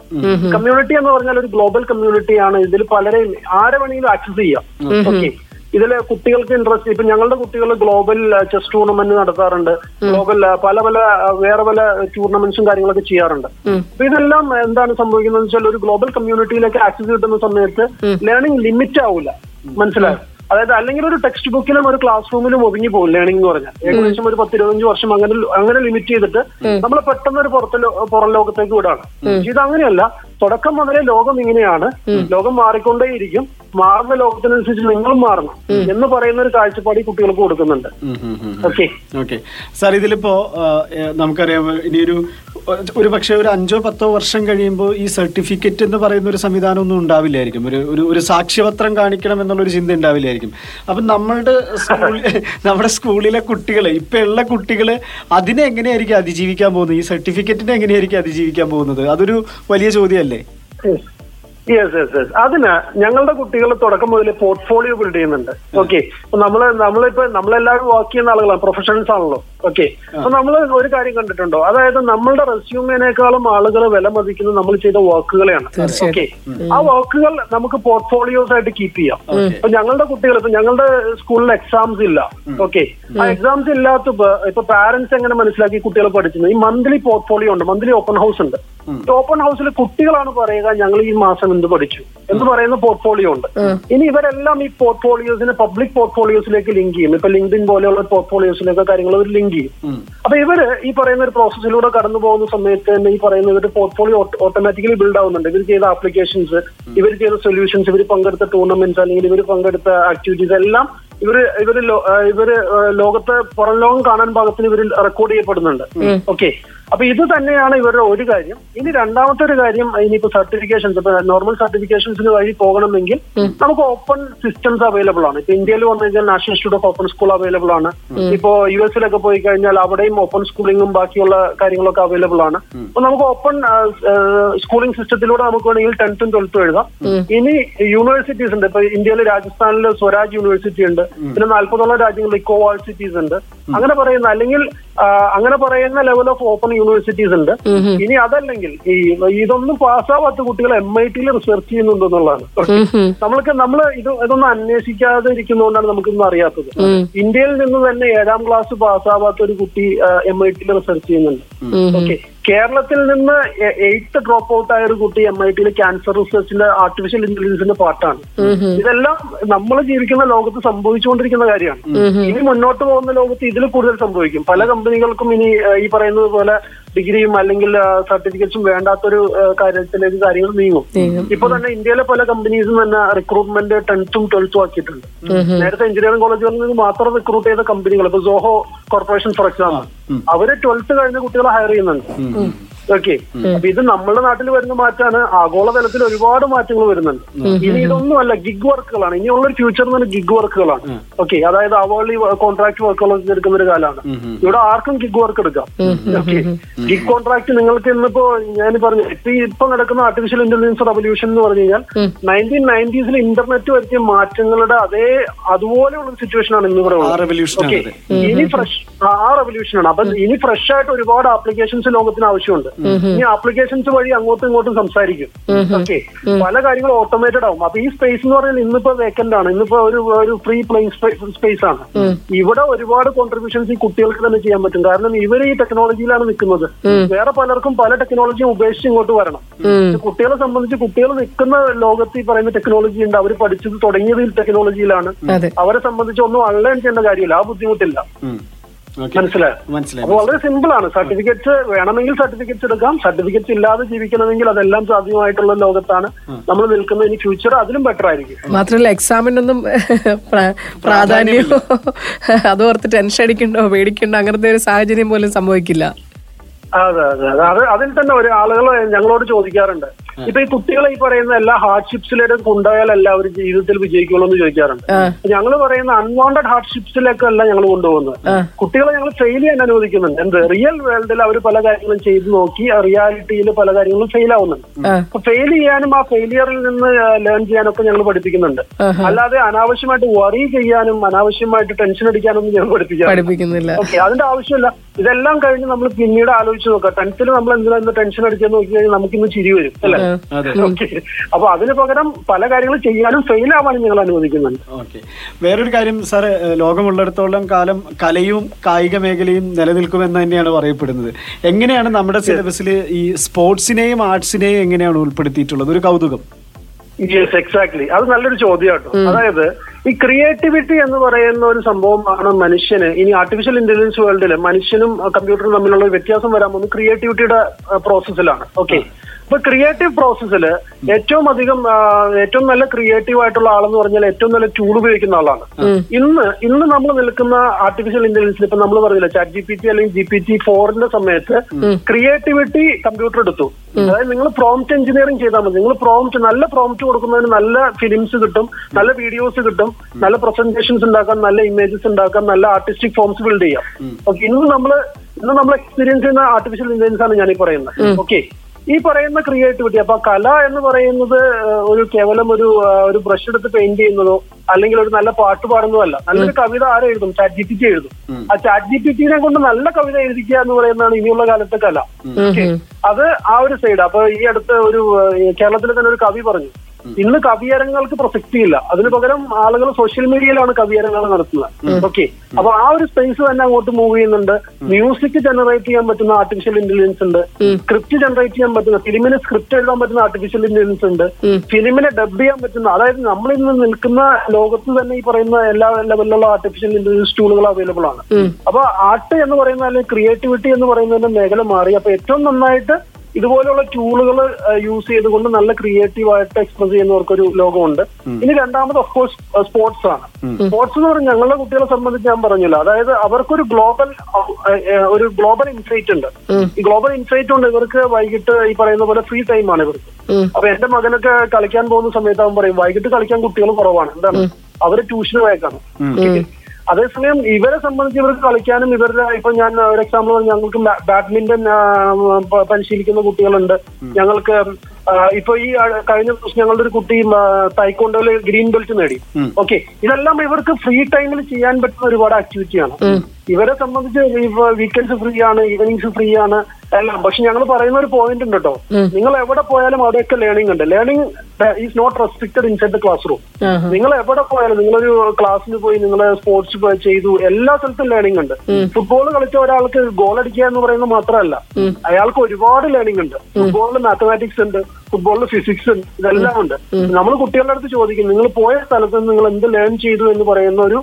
S3: കമ്മ്യൂണിറ്റി എന്ന് പറഞ്ഞാൽ ഒരു ഗ്ലോബൽ കമ്മ്യൂണിറ്റി ആണ് ഇതിൽ പലരെയും ആരെ വേണമെങ്കിലും ആക്സസ് ചെയ്യാം. ഓക്കെ ഇതിൽ കുട്ടികൾക്ക് ഇൻട്രസ്റ്റ് ഇപ്പൊ ഞങ്ങളുടെ കുട്ടികൾ ഗ്ലോബൽ ചെസ് ടൂർണമെന്റ് നടത്താറുണ്ട്. ഗ്ലോബൽ പല പല ആ, വേറെ പല ടൂർണമെന്റ്സും കാര്യങ്ങളൊക്കെ ചെയ്യാറുണ്ട്. അപ്പൊ ഇതെല്ലാം എന്താണ് സംഭവിക്കുന്നത് വെച്ചാൽ ഒരു ഗ്ലോബൽ കമ്മ്യൂണിറ്റിയിലേക്ക് ആക്സസ് കിട്ടുന്ന സമയത്ത് ലേണിംഗ് ലിമിറ്റ് ആവില്ല മനസ്സിലായോ? അതായത് അല്ലെങ്കിൽ ഒരു ടെക്സ്റ്റ് ബുക്കിലും ഒരു ക്ലാസ് റൂമിലും ഒതുങ്ങി പോകും ലേണിംഗ് എന്ന് പറഞ്ഞാൽ. ഏകദേശം ഒരു പത്തിരുപത്തഞ്ച് വർഷം അങ്ങനെ അങ്ങനെ ലിമിറ്റ് ചെയ്തിട്ട് നമ്മൾ പെട്ടെന്ന് ഒരു പുറത്ത് പുറം ലോകത്തേക്ക് വിടാണ്. ഇത് അങ്ങനെയല്ല തുടക്കം മുതലേ ലോകം ഇങ്ങനെയാണ്. ലോകം മാറിക്കൊണ്ടേയിരിക്കും. മാറുന്ന ലോകത്തിനനുസരിച്ച് നിങ്ങളും മാറണം എന്ന് പറയുന്ന ഒരു കാഴ്ചപ്പാട് കുട്ടികൾക്ക് കൊടുക്കുന്നുണ്ട്. ഓക്കെ.
S2: ഓക്കെ. സാർ ഇതിലിപ്പോ നമുക്കറിയാം ഇനിയൊരു ഒരു പക്ഷേ ഒരു അഞ്ചോ പത്തോ വർഷം കഴിയുമ്പോൾ ഈ സർട്ടിഫിക്കറ്റ് എന്ന് പറയുന്ന ഒരു സംവിധാനം ഒന്നും ഉണ്ടാവില്ലായിരിക്കും. ഒരു ഒരു ഒരു സാക്ഷ്യപത്രം കാണിക്കണം എന്നുള്ള ഒരു ചിന്ത ഉണ്ടാവില്ലായിരിക്കും. അപ്പം നമ്മളുടെ സ്കൂളിൽ നമ്മുടെ സ്കൂളിലെ കുട്ടികൾ ഇപ്പം ഉള്ള കുട്ടികൾ അതിനെ എങ്ങനെയായിരിക്കും അതിജീവിക്കാൻ പോകുന്നത്? ഈ സർട്ടിഫിക്കറ്റിനെ എങ്ങനെയായിരിക്കും അതിജീവിക്കാൻ പോകുന്നത്? അതൊരു വലിയ ചോദ്യമല്ലേ?
S3: യെസ് യെസ് യെസ് അതിന് ഞങ്ങളുടെ കുട്ടികൾ തുടക്കം മുതൽ പോർട്ട്ഫോളിയോ ബിൽഡ് ചെയ്യുന്നുണ്ട്. ഓക്കെ അപ്പൊ നമ്മൾ നമ്മളിപ്പോ നമ്മളെല്ലാവരും വർക്ക് ചെയ്യുന്ന ആളുകളാണ്. പ്രൊഫഷണൽസ് ആണല്ലോ. ഓക്കെ അപ്പൊ നമ്മൾ ഒരു കാര്യം കണ്ടിട്ടുണ്ടോ? അതായത് നമ്മളുടെ റെസ്യൂമിനേക്കാളും ആളുകൾ വില മതിക്കുന്നത് നമ്മൾ ചെയ്ത വർക്കുകളെയാണ് ഓക്കെ ആ വർക്കുകൾ നമുക്ക് പോർട്ട്ഫോളിയോസ് ആയിട്ട് കീപ്പ് ചെയ്യാം. ഇപ്പൊ ഞങ്ങളുടെ കുട്ടികൾ ഇപ്പൊ ഞങ്ങളുടെ സ്കൂളിൽ എക്സാംസ് ഇല്ല. ഓക്കെ ആ എക്സാംസ് ഇല്ലാത്ത ഇപ്പൊ പാരന്റ്സ് എങ്ങനെ മനസ്സിലാക്കി കുട്ടികളെ പഠിച്ചത്? ഈ മന്ത്ലി പോർട്ട്ഫോളിയോ ഉണ്ട്. മന്ത്ലി ഓപ്പൺ ഹൗസ് ഉണ്ട്. ഓപ്പൺ ഹൗസിൽ കുട്ടികളാണ് പറയുക ഞങ്ങൾ ഈ മാസം എന്ത് പഠിച്ചു എന്ന് പറയുന്ന പോർട്ട്ഫോളിയോ ഉണ്ട്. ഇനി ഇവരെല്ലാം ഈ പോർട്ട്ഫോളിയോസിനെ പബ്ലിക് പോർട്ട്ഫോളിയോസിലേക്ക് ലിങ്ക് ചെയ്യും. ഇപ്പൊ ലിങ്ക്ഡിൻ പോലെയുള്ള പോർട്ട്ഫോളിയോസിലേക്ക് കാര്യങ്ങൾ അവർ ലിങ്ക് ചെയ്യും. അപ്പൊ ഇവർ ഈ പറയുന്ന ഒരു പ്രോസസ്സിലൂടെ കടന്നു പോകുന്ന സമയത്ത് തന്നെ ഈ പറയുന്ന ഇവരുടെ പോർട്ട്ഫോളിയോ ഓട്ടോമാറ്റിക്കലി ബിൽഡ് ആവുന്നുണ്ട്. ഇവർ ചെയ്ത ആപ്ലിക്കേഷൻസ് ഇവർ ചെയ്ത സൊല്യൂഷൻസ് ഇവർ പങ്കെടുത്ത ടൂർണമെന്റ്സ് അല്ലെങ്കിൽ ഇവർ പങ്കെടുത്ത ആക്ടിവിറ്റീസ് എല്ലാം ഇവർ ഇവർ ഇവർ ലോകത്തെ പുറം ലോകം കാണാൻ പാകത്തിന് ഇവർ റെക്കോർഡ് ചെയ്യപ്പെടുന്നുണ്ട്. ഓക്കെ അപ്പൊ ഇത് തന്നെയാണ് ഇവരുടെ ഒരു കാര്യം. ഇനി രണ്ടാമത്തെ ഒരു കാര്യം ഇനിയിപ്പോ സർട്ടിഫിക്കേഷൻസ് ഇപ്പൊ നോർമൽ സർട്ടിഫിക്കേഷൻസിന് വഴി പോകണമെങ്കിൽ നമുക്ക് ഓപ്പൺ സിസ്റ്റംസ് അവൈലബിൾ ആണ്. ഇപ്പൊ ഇന്ത്യയിൽ വന്നു കഴിഞ്ഞാൽ national institute of open school available ആണ്. ഇപ്പോ യു എസിലൊക്കെ പോയി കഴിഞ്ഞാൽ അവിടെയും ഓപ്പൺ സ്കൂളിങ്ങും ബാക്കിയുള്ള കാര്യങ്ങളൊക്കെ അവൈലബിൾ ആണ്. അപ്പൊ നമുക്ക് ഓപ്പൺ സ്കൂളിംഗ് സിസ്റ്റത്തിലൂടെ നമുക്ക് വേണമെങ്കിൽ ടെൻത്തും ട്വൽത്തും എഴുതാം. ഇനി യൂണിവേഴ്സിറ്റീസ് ഉണ്ട്. ഇപ്പൊ ഇന്ത്യയിൽ രാജസ്ഥാനിൽ സ്വരാജ് യൂണിവേഴ്സിറ്റി ഉണ്ട്. പിന്നെ നാൽപ്പതോളം രാജ്യങ്ങളിൽ ഇക്കോ യൂണിവേഴ്സിറ്റീസ് ഉണ്ട്. അങ്ങനെ പറയുന്ന അല്ലെങ്കിൽ അങ്ങനെ പറയുന്ന ലെവൽ ഓഫ് ഓപ്പൺ യൂണിവേഴ്സിറ്റീസ് ഉണ്ട്. ഇനി അതല്ലെങ്കിൽ ഈ ഇതൊന്നും പാസ്സാവാത്ത കുട്ടികൾ എം ഐ ടിയിൽ റിസർച്ച് ചെയ്യുന്നുണ്ടെന്നുള്ളതാണ് നമ്മൾക്ക് നമ്മൾ ഇത് ഇതൊന്നും അന്വേഷിക്കാതെ ഇരിക്കുന്നതുകൊണ്ടാണ് നമുക്കൊന്നും അറിയാത്തത് ഇന്ത്യയിൽ നിന്ന് തന്നെ ഏഴാം ക്ലാസ് പാസ്സാവാത്ത ഒരു കുട്ടി എം ഐ ടിയിൽ റിസർച്ച് ചെയ്യുന്നുണ്ട്. ഓക്കെ. കേരളത്തിൽ നിന്ന് എയ്ത്ത് ഡ്രോപ്പ് ഔട്ട് ആയ ഒരു കുട്ടി എം ഐ ടിയിൽ ക്യാൻസർ റിസർച്ചിന്റെ ആർട്ടിഫിഷ്യൽ ഇന്റലിജൻസിന്റെ പാർട്ടാണ് ഇതെല്ലാം നമ്മൾ ജീവിക്കുന്ന ലോകത്ത് സംഭവിച്ചുകൊണ്ടിരിക്കുന്ന കാര്യമാണ്. ഇനി മുന്നോട്ട് പോകുന്ന ലോകത്ത് ഇതിൽ കൂടുതൽ സംഭവിക്കും. പല കമ്പനികൾക്കും ഇനി ഈ പറയുന്നത് പോലെ ഡിഗ്രിയും അല്ലെങ്കിൽ സർട്ടിഫിക്കറ്റ്സും വേണ്ടാത്തൊരു കാര്യത്തിലേക്ക് കാര്യങ്ങൾ നീങ്ങും. ഇപ്പൊ തന്നെ ഇന്ത്യയിലെ പല കമ്പനീസും തന്നെ റിക്രൂട്ട്മെന്റ് ടെൻത്തും ട്വൽത്തും ആക്കിയിട്ടുണ്ട്. നേരത്തെ എഞ്ചിനീയറിംഗ് കോളേജുകളിൽ നിന്ന് മാത്രം റിക്രൂട്ട് ചെയ്ത കമ്പനികൾ ഇപ്പൊ സോഹോ കോർപ്പറേഷൻ ഫോർ എക്സാമ്പിൾ അവർ ട്വൽത്ത് കഴിഞ്ഞ കുട്ടികളെ ഹയർ ചെയ്യുന്നുണ്ട്. ഓക്കെ അപ്പൊ ഇത് നമ്മുടെ നാട്ടിൽ വരുന്ന മാറ്റാണ്. ആഗോളതലത്തിൽ ഒരുപാട് മാറ്റങ്ങൾ വരുന്നുണ്ട്. ഇനി ഇതൊന്നും അല്ല ഗിഗ് വർക്കുകളാണ് ഇനിയുള്ളൊരു ഫ്യൂച്ചർ എന്ന് പറഞ്ഞാൽ ഗിഗ് വർക്കുകളാണ് ഓക്കെ അതായത് അവളി കോൺട്രാക്ട് വർക്കുകളൊക്കെ എടുക്കുന്ന ഒരു കാലമാണ്. ഇവിടെ ആർക്കും ഗിഗ് വർക്ക് എടുക്കാം. ഓക്കെ ഗിഗ് കോൺട്രാക്ട് നിങ്ങൾക്ക് ഇന്നിപ്പോ ഞാൻ പറഞ്ഞു ഇപ്പൊ നടക്കുന്ന ആർട്ടിഫിഷ്യൽ ഇന്റലിജൻസ് റവല്യൂഷൻ എന്ന് പറഞ്ഞു കഴിഞ്ഞാൽ നയന്റീൻ നയന്റീസിൽ ഇന്റർനെറ്റ് വരുത്തിയ മാറ്റങ്ങളുടെ അതേ അതുപോലെയുള്ള സിറ്റുവേഷൻ ആണ് ഇന്നിവിടെ
S2: ആ
S3: ഉള്ളത് ഓക്കെ ഇനി ഫ്രഷ് ആ റെവല്യൂഷൻ ആണ്. അപ്പൊ ഇനി ഫ്രഷ് ആയിട്ട് ഒരുപാട് ആപ്ലിക്കേഷൻസ് ലോകത്തിന് ആവശ്യമുണ്ട്. ഇനി ആപ്ലിക്കേഷൻസ് വഴി അങ്ങോട്ടും ഇങ്ങോട്ടും സംസാരിക്കും. ഓക്കെ പല കാര്യങ്ങളും ഓട്ടോമേറ്റഡ് ആവും. അപ്പൊ ഈ സ്പേസ് എന്ന് പറഞ്ഞാൽ ഇന്നിപ്പോ വേക്കന്റ് ആണ്. ഇന്നിപ്പോ ഒരു ഒരു ഫ്രീ പ്ലേയിങ് സ്പേസ് ആണ്. ഇവിടെ ഒരുപാട് കോൺട്രിബ്യൂഷൻസ് ഈ കുട്ടികൾക്ക് തന്നെ ചെയ്യാൻ പറ്റും. കാരണം ഇവർ ഈ ടെക്നോളജിയിലാണ് നിൽക്കുന്നത്. വേറെ പലർക്കും പല ടെക്നോളജിയും ഉപേക്ഷിച്ച് ഇങ്ങോട്ട് വരണം. കുട്ടികളെ സംബന്ധിച്ച് കുട്ടികൾ നിൽക്കുന്ന ലോകത്ത് ഈ പറയുന്ന ടെക്നോളജി ഉണ്ട്. അവർ പഠിച്ചത് തുടങ്ങിയത് ഈ ടെക്നോളജിയിലാണ് അവരെ സംബന്ധിച്ച് ഒന്നും അൺലേൺ ചെയ്യേണ്ട കാര്യമില്ല. ആ ബുദ്ധിമുട്ടില്ല. മനസ്സിലായോ?
S2: മനസ്സിലായി
S3: വളരെ സിമ്പിൾ ആണ്. സർട്ടിഫിക്കറ്റ്സ് വേണമെങ്കിൽ സർട്ടിഫിക്കറ്റ്സ് എടുക്കാം. സർട്ടിഫിക്കറ്റ് ഇല്ലാതെ ജീവിക്കണമെങ്കിൽ അതെല്ലാം സാധ്യമായിട്ടുള്ള ലോകത്താണ് നമ്മൾ നിൽക്കുന്നത്. ഇനി ഫ്യൂച്ചർ അതിലും ബെറ്റർ ആയിരിക്കും.
S1: മാത്രമല്ല എക്സാമിനൊന്നും പ്ര- പ്രാധാന്യമോ? അതോർത്ത് ടെൻഷൻ അടിക്കണ്ടോ? പേടിക്കണ്ടോ? അങ്ങനത്തെ ഒരു സാഹചര്യം പോലും സംഭവിക്കില്ല.
S3: അതെ അതെ അതെ. അത് അതിൽ തന്നെ ഒരു ആളുകൾ ഞങ്ങളോട് ചോദിക്കാറുണ്ട്. ഇപ്പൊ ഈ കുട്ടികളെ ഈ പറയുന്ന എല്ലാ ഹാർഡ്ഷിപ്സിലേക്കും കൊണ്ടുപോയാൽ എല്ലാവരും ജീവിതത്തിൽ വിജയിക്കുള്ളൂ എന്ന് ചോദിക്കാറുണ്ട്. ഞങ്ങൾ പറയുന്ന അൺവാണ്ടഡ് ഹാർഡ്ഷിപ്സിലേക്കല്ല ഞങ്ങൾ കൊണ്ടുപോകുന്നത്. കുട്ടികളെ ഞങ്ങൾ ഫെയിൽ ചെയ്യാൻ അനുവദിക്കുന്നുണ്ട്. എന്ത്? റിയൽ വേൾഡിൽ അവർ പല കാര്യങ്ങളും ചെയ്ത് നോക്കി റിയാലിറ്റിയിൽ പല കാര്യങ്ങളും ഫെയിൽ ആവുന്നുണ്ട്. അപ്പൊ ഫെയിൽ ചെയ്യാനും ആ ഫെയിലിയറിൽ നിന്ന് ലേൺ ചെയ്യാനൊക്കെ ഞങ്ങൾ പഠിപ്പിക്കുന്നുണ്ട്. അല്ലാതെ അനാവശ്യമായിട്ട് വറി ചെയ്യാനും അനാവശ്യമായിട്ട് ടെൻഷൻ അടിക്കാനൊന്നും ഞങ്ങൾ
S1: പഠിപ്പിക്കുന്നില്ല.
S3: ഓക്കെ അതിന്റെ ആവശ്യമില്ല. ഇതെല്ലാം കഴിഞ്ഞ് നമ്മൾ പിന്നീട് ആലോചിച്ച് നോക്കാം. ടെൻത്തിൽ നമ്മൾ എന്തിനാ ടെൻഷൻ അടിക്കാൻ നോക്കി കഴിഞ്ഞാൽ നമുക്ക് ഇന്ന് ചിരി വരും അല്ലെ? ഓക്കെ അപ്പൊ അതിന് പകരം പല കാര്യങ്ങളും ചെയ്യാനും ഫെയിൽ ആവാനും ഞങ്ങൾ അനുവദിക്കുന്നുണ്ട്.
S2: വേറൊരു കാര്യം സാറ് ലോകമുള്ളിടത്തോളം കാലം കലയും കായിക മേഖലയും നിലനിൽക്കുമെന്ന് തന്നെയാണ് പറയപ്പെടുന്നത്. എങ്ങനെയാണ് നമ്മുടെ സിലബസിൽ ഈ സ്പോർട്സിനെയും ആർട്സിനെയും എങ്ങനെയാണ് ഉൾപ്പെടുത്തിയിട്ടുള്ളത്? ഒരു കൗതുകം.
S3: യെസ് എക്സാക്ട്ലി അത് നല്ലൊരു ചോദ്യമാട്ടോ. അതായത് ഈ ക്രിയേറ്റിവിറ്റി എന്ന് പറയുന്ന ഒരു സംഭവമാണ് മനുഷ്യന്. ഇനി ആർട്ടിഫിഷ്യൽ ഇന്റലിജൻസ് വേൾഡിൽ മനുഷ്യനും കമ്പ്യൂട്ടറും തമ്മിലുള്ള ഒരു വ്യത്യാസം വരാൻ പോകുന്നത് ക്രിയേറ്റിവിറ്റിയുടെ പ്രോസസ്സിലാണ് ഓക്കെ ഇപ്പൊ ക്രിയേറ്റീവ് പ്രോസസ്സിൽ ഏറ്റവും അധികം ഏറ്റവും നല്ല ക്രിയേറ്റീവ് ആയിട്ടുള്ള ആളെന്ന് പറഞ്ഞാൽ ഏറ്റവും നല്ല ടൂൾ ഉപയോഗിക്കുന്ന ആളാണ്. ഇന്ന് ഇന്ന് നമ്മൾ നിൽക്കുന്ന ആർട്ടിഫിഷ്യൽ ഇന്റലിജൻസിൽ ഇപ്പൊ നമ്മൾ പറഞ്ഞില്ല ചാറ്റ് ജി പി ടി അല്ലെങ്കിൽ ജി പി ടി ഫോറിന്റെ സമയത്ത് ക്രിയേറ്റിവിറ്റി കമ്പ്യൂട്ടർ എടുത്തു. അതായത് നിങ്ങൾ പ്രോംപ്റ്റ് എഞ്ചിനീയറിംഗ് ചെയ്താൽ മതി. നിങ്ങൾ പ്രോംപ്റ്റ് നല്ല പ്രോംപ്റ്റ് കൊടുക്കുന്നതിന് നല്ല ഫിലിംസ് കിട്ടും നല്ല വീഡിയോസ് കിട്ടും നല്ല പ്രസന്റേഷൻസ് ഉണ്ടാക്കാം നല്ല ഇമേജസ് ഉണ്ടാക്കാം നല്ല ആർട്ടിസ്റ്റിക് ഫോംസ് ബിൽഡ് ചെയ്യാം. ഓക്കെ ഇന്ന് നമ്മൾ ഇന്ന് നമ്മൾ എക്സ്പീരിയൻസ് ചെയ്യുന്ന ആർട്ടിഫിഷ്യൽ ഇന്റലിജൻസ് ആണ് ഈ പറയുന്നത്. ഓക്കെ ഈ പറയുന്ന ക്രിയേറ്റിവിറ്റി അപ്പൊ കല എന്ന് പറയുന്നത് ഒരു കേവലം ഒരു ഒരു ബ്രഷ് എടുത്ത് പെയിന്റ് ചെയ്യുന്നതോ അല്ലെങ്കിൽ ഒരു നല്ല പാട്ട് പാടുന്നതല്ല. നല്ലൊരു കവിത ആരെ എഴുതും? ചാറ്റ് ജി പി ടി എഴുതും ആ ചാറ്റ് ജി പി ടിനെ കൊണ്ട് നല്ല കവിത എഴുതിക്കുക എന്ന് പറയുന്നതാണ് ഇനിയുള്ള കാലത്തെ കല. ഓക്കെ അത് ആ ഒരു സൈഡ് അപ്പൊ ഈ അടുത്ത് ഒരു കേരളത്തിലെ കേരളത്തിൽ തന്നെ ഒരു കവി പറഞ്ഞു ഇന്ന് കവിയരങ്ങൾക്ക് പ്രസക്തിയില്ല. അതിന് പകരം ആളുകൾ സോഷ്യൽ മീഡിയയിലാണ് കവിയരങ്ങൾ നടത്തുന്നത്. ഓക്കെ അപ്പൊ ആ ഒരു സ്പേസ് തന്നെ അങ്ങോട്ട് മൂവ് ചെയ്യുന്നുണ്ട്. മ്യൂസിക് ജനറേറ്റ് ചെയ്യാൻ പറ്റുന്ന ആർട്ടിഫിഷ്യൽ ഇന്റലിജൻസ് ഉണ്ട്. സ്ക്രിപ്റ്റ് ജനറേറ്റ് ചെയ്യാൻ പറ്റുന്ന ഫിലിമിന് സ്ക്രിപ്റ്റ് എഴുതാൻ പറ്റുന്ന ആർട്ടിഫിഷ്യൽ ഇന്റലിജൻസ് ഉണ്ട്. ഫിലിമിനെ ഡബ് ചെയ്യാൻ പറ്റുന്ന അതായത് നമ്മൾ ഇന്ന് നിൽക്കുന്ന ലോകത്ത് തന്നെ ഈ പറയുന്ന എല്ലാ ലെവലിലുള്ള ആർട്ടിഫിഷ്യൽ ഇന്റലിജൻസ് ടൂളുകൾ അവൈലബിൾ ആണ്. അപ്പൊ ആർട്ട് എന്ന് പറയുന്ന അല്ലെങ്കിൽ ക്രിയേറ്റിവിറ്റി എന്ന് പറയുന്നതിന്റെ മേഖല മാറി. അപ്പൊ ഏറ്റവും നന്നായിട്ട് ഇതുപോലുള്ള ടൂളുകൾ യൂസ് ചെയ്തുകൊണ്ട് നല്ല ക്രിയേറ്റീവായിട്ട് എക്സ്പ്രസ് ചെയ്യുന്നവർക്കൊരു ലോകമുണ്ട്. ഇനി രണ്ടാമത് ഓഫ് കോഴ്സ് സ്പോർട്സ് ആണ്. സ്പോർട്സ് എന്ന് പറഞ്ഞാൽ ഞങ്ങളുടെ കുട്ടികളെ സംബന്ധിച്ച് ഞാൻ പറഞ്ഞില്ല. അതായത് അവർക്കൊരു ഗ്ലോബൽ ഒരു ഗ്ലോബൽ ഇൻസൈറ്റ് ഉണ്ട്. ഈ ഗ്ലോബൽ ഇൻസൈറ്റ് ഉണ്ട് ഇവർക്ക് വൈകിട്ട് ഈ പറയുന്ന പോലെ ഫ്രീ ടൈം ആണ് ഇവർക്ക്. അപ്പൊ എന്റെ മകനൊക്കെ കളിക്കാൻ പോകുന്ന സമയത്ത് അവൻ പറയും വൈകിട്ട് കളിക്കാൻ കുട്ടികൾ കുറവാണ്. എന്താണ്? അവർ ട്യൂഷന് പോയേക്കാണ്. അതേസമയം ഇവരെ സംബന്ധിച്ച് ഇവർക്ക് കളിക്കാനും ഇവരുടെ ഇപ്പൊ ഞാൻ ഒരു എക്സാമ്പിൾ പറഞ്ഞു ഞങ്ങൾക്ക് ബാഡ്മിന്റൺ പരിശീലിക്കുന്ന കുട്ടികളുണ്ട്. ഞങ്ങൾക്ക് ഇപ്പൊ ഈ കഴിഞ്ഞ ദിവസം ഞങ്ങളുടെ ഒരു കുട്ടി തൈക്കൊണ്ടോയിൽ ഗ്രീൻ ബെൽറ്റ് നേടി. ഓക്കെ ഇതെല്ലാം ഇവർക്ക് ഫ്രീ ടൈമിൽ ചെയ്യാൻ പറ്റുന്ന ഒരുപാട് ആക്ടിവിറ്റിയാണ് ഇവരെ സംബന്ധിച്ച് വീക്കെൻഡ്സ് ഫ്രീ ആണ് ഈവനിങ്സ് ഫ്രീ ആണ് എല്ലാം. പക്ഷെ ഞങ്ങൾ പറയുന്ന ഒരു പോയിന്റ് ഉണ്ട് കേട്ടോ നിങ്ങൾ എവിടെ പോയാലും അവിടെയൊക്കെ ലേണിംഗ് ഉണ്ട്. Learning is not restricted inside the class room നിങ്ങൾ എവിടെ പോയാലും നിങ്ങളൊരു ക്ലാസ്സിന് പോയി നിങ്ങൾ സ്പോർട്സ് ചെയ്തു എല്ലാ സ്ഥലത്തും ലേണിംഗ് ഉണ്ട്. ഫുട്ബോൾ കളിച്ച ഒരാൾക്ക് ഗോൾ അടിക്കുക എന്ന് പറയുന്നത് മാത്രമല്ല അയാൾക്ക് ഒരുപാട് ലേണിംഗ് ഉണ്ട്. ഫുട്ബോളിൽ മാത്തമാറ്റിക്സ് ഉണ്ട്. ഫുട്ബോളിൽ ഫിസിക്സ് ഇതെല്ലാം ഉണ്ട്. നമ്മൾ കുട്ടികളുടെ അടുത്ത് ചോദിക്കും നിങ്ങൾ പോയ സ്ഥലത്ത് നിന്ന് നിങ്ങൾ എന്ത് ലേൺ ചെയ്തു? എന്ന് പറയുന്ന ഒരു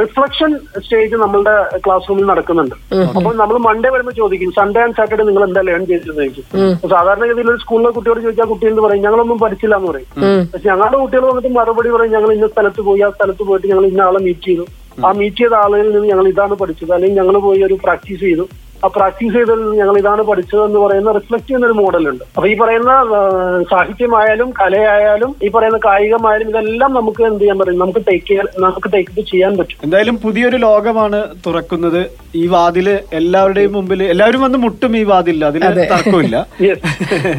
S3: റിഫ്ലക്ഷൻ സ്റ്റേജ് നമ്മളുടെ ക്ലാസ് റൂമിൽ നടക്കുന്നുണ്ട്. അപ്പോൾ നമ്മൾ മൺഡേ വരുമ്പോൾ ചോദിക്കും സൺഡേ ആൻഡ് സാറ്റർഡേ നിങ്ങൾ എന്താ ലേൺ ചെയ്തതെന്ന്? ചോദിക്കും. സാധാരണഗതിയിൽ ഒരു സ്കൂളിലെ കുട്ടിയോട് ചോദിച്ചാൽ കുട്ടി എന്ന് പറയും ഞങ്ങളൊന്നും പഠിച്ചില്ല എന്ന് പറയും. പക്ഷെ ഞങ്ങളുടെ കുട്ടികൾ വന്നിട്ട് മറുപടി പറയും ഞങ്ങൾ ഇന്ന സ്ഥലത്ത് പോയി ആ സ്ഥലത്ത് പോയിട്ട് ഞങ്ങൾ ഇന്ന ആളെ മീറ്റ് ചെയ്തു. ആ മീറ്റ് ചെയ്ത ആളുകളിൽ നിന്ന് ഞങ്ങൾ ഇതാണ് പഠിച്ചത്. അല്ലെങ്കിൽ ഞങ്ങൾ പോയി ഒരു പ്രാക്ടീസ് ചെയ്തു. പ്രാക്ടീസ് ചെയ്ത് ഞങ്ങൾ ഇതാണ് പഠിച്ചത് എന്ന് പറയുന്ന റിഫ്ലക്ട് ചെയ്യുന്ന ഒരു മോഡലുണ്ട് അപ്പൊ ഈ പറയുന്ന സാഹിത്യമായാലും കലയായാലും ഈ പറയുന്ന കായികമായാലും ഇതെല്ലാം നമുക്ക് എന്ത് ചെയ്യാൻ പറയും നമുക്ക് ടേക്ക് നമുക്ക് ടേക്ക് ചെയ്യാൻ പറ്റും.
S2: എന്തായാലും പുതിയൊരു ലോകമാണ് തുറക്കുന്നത്. ഈ വാതിൽ എല്ലാവരുടെയും മുമ്പിൽ എല്ലാവരും വന്ന് മുട്ടും ഈ വാതിലിൽ അതിന് തർക്കമില്ല.
S3: Yes.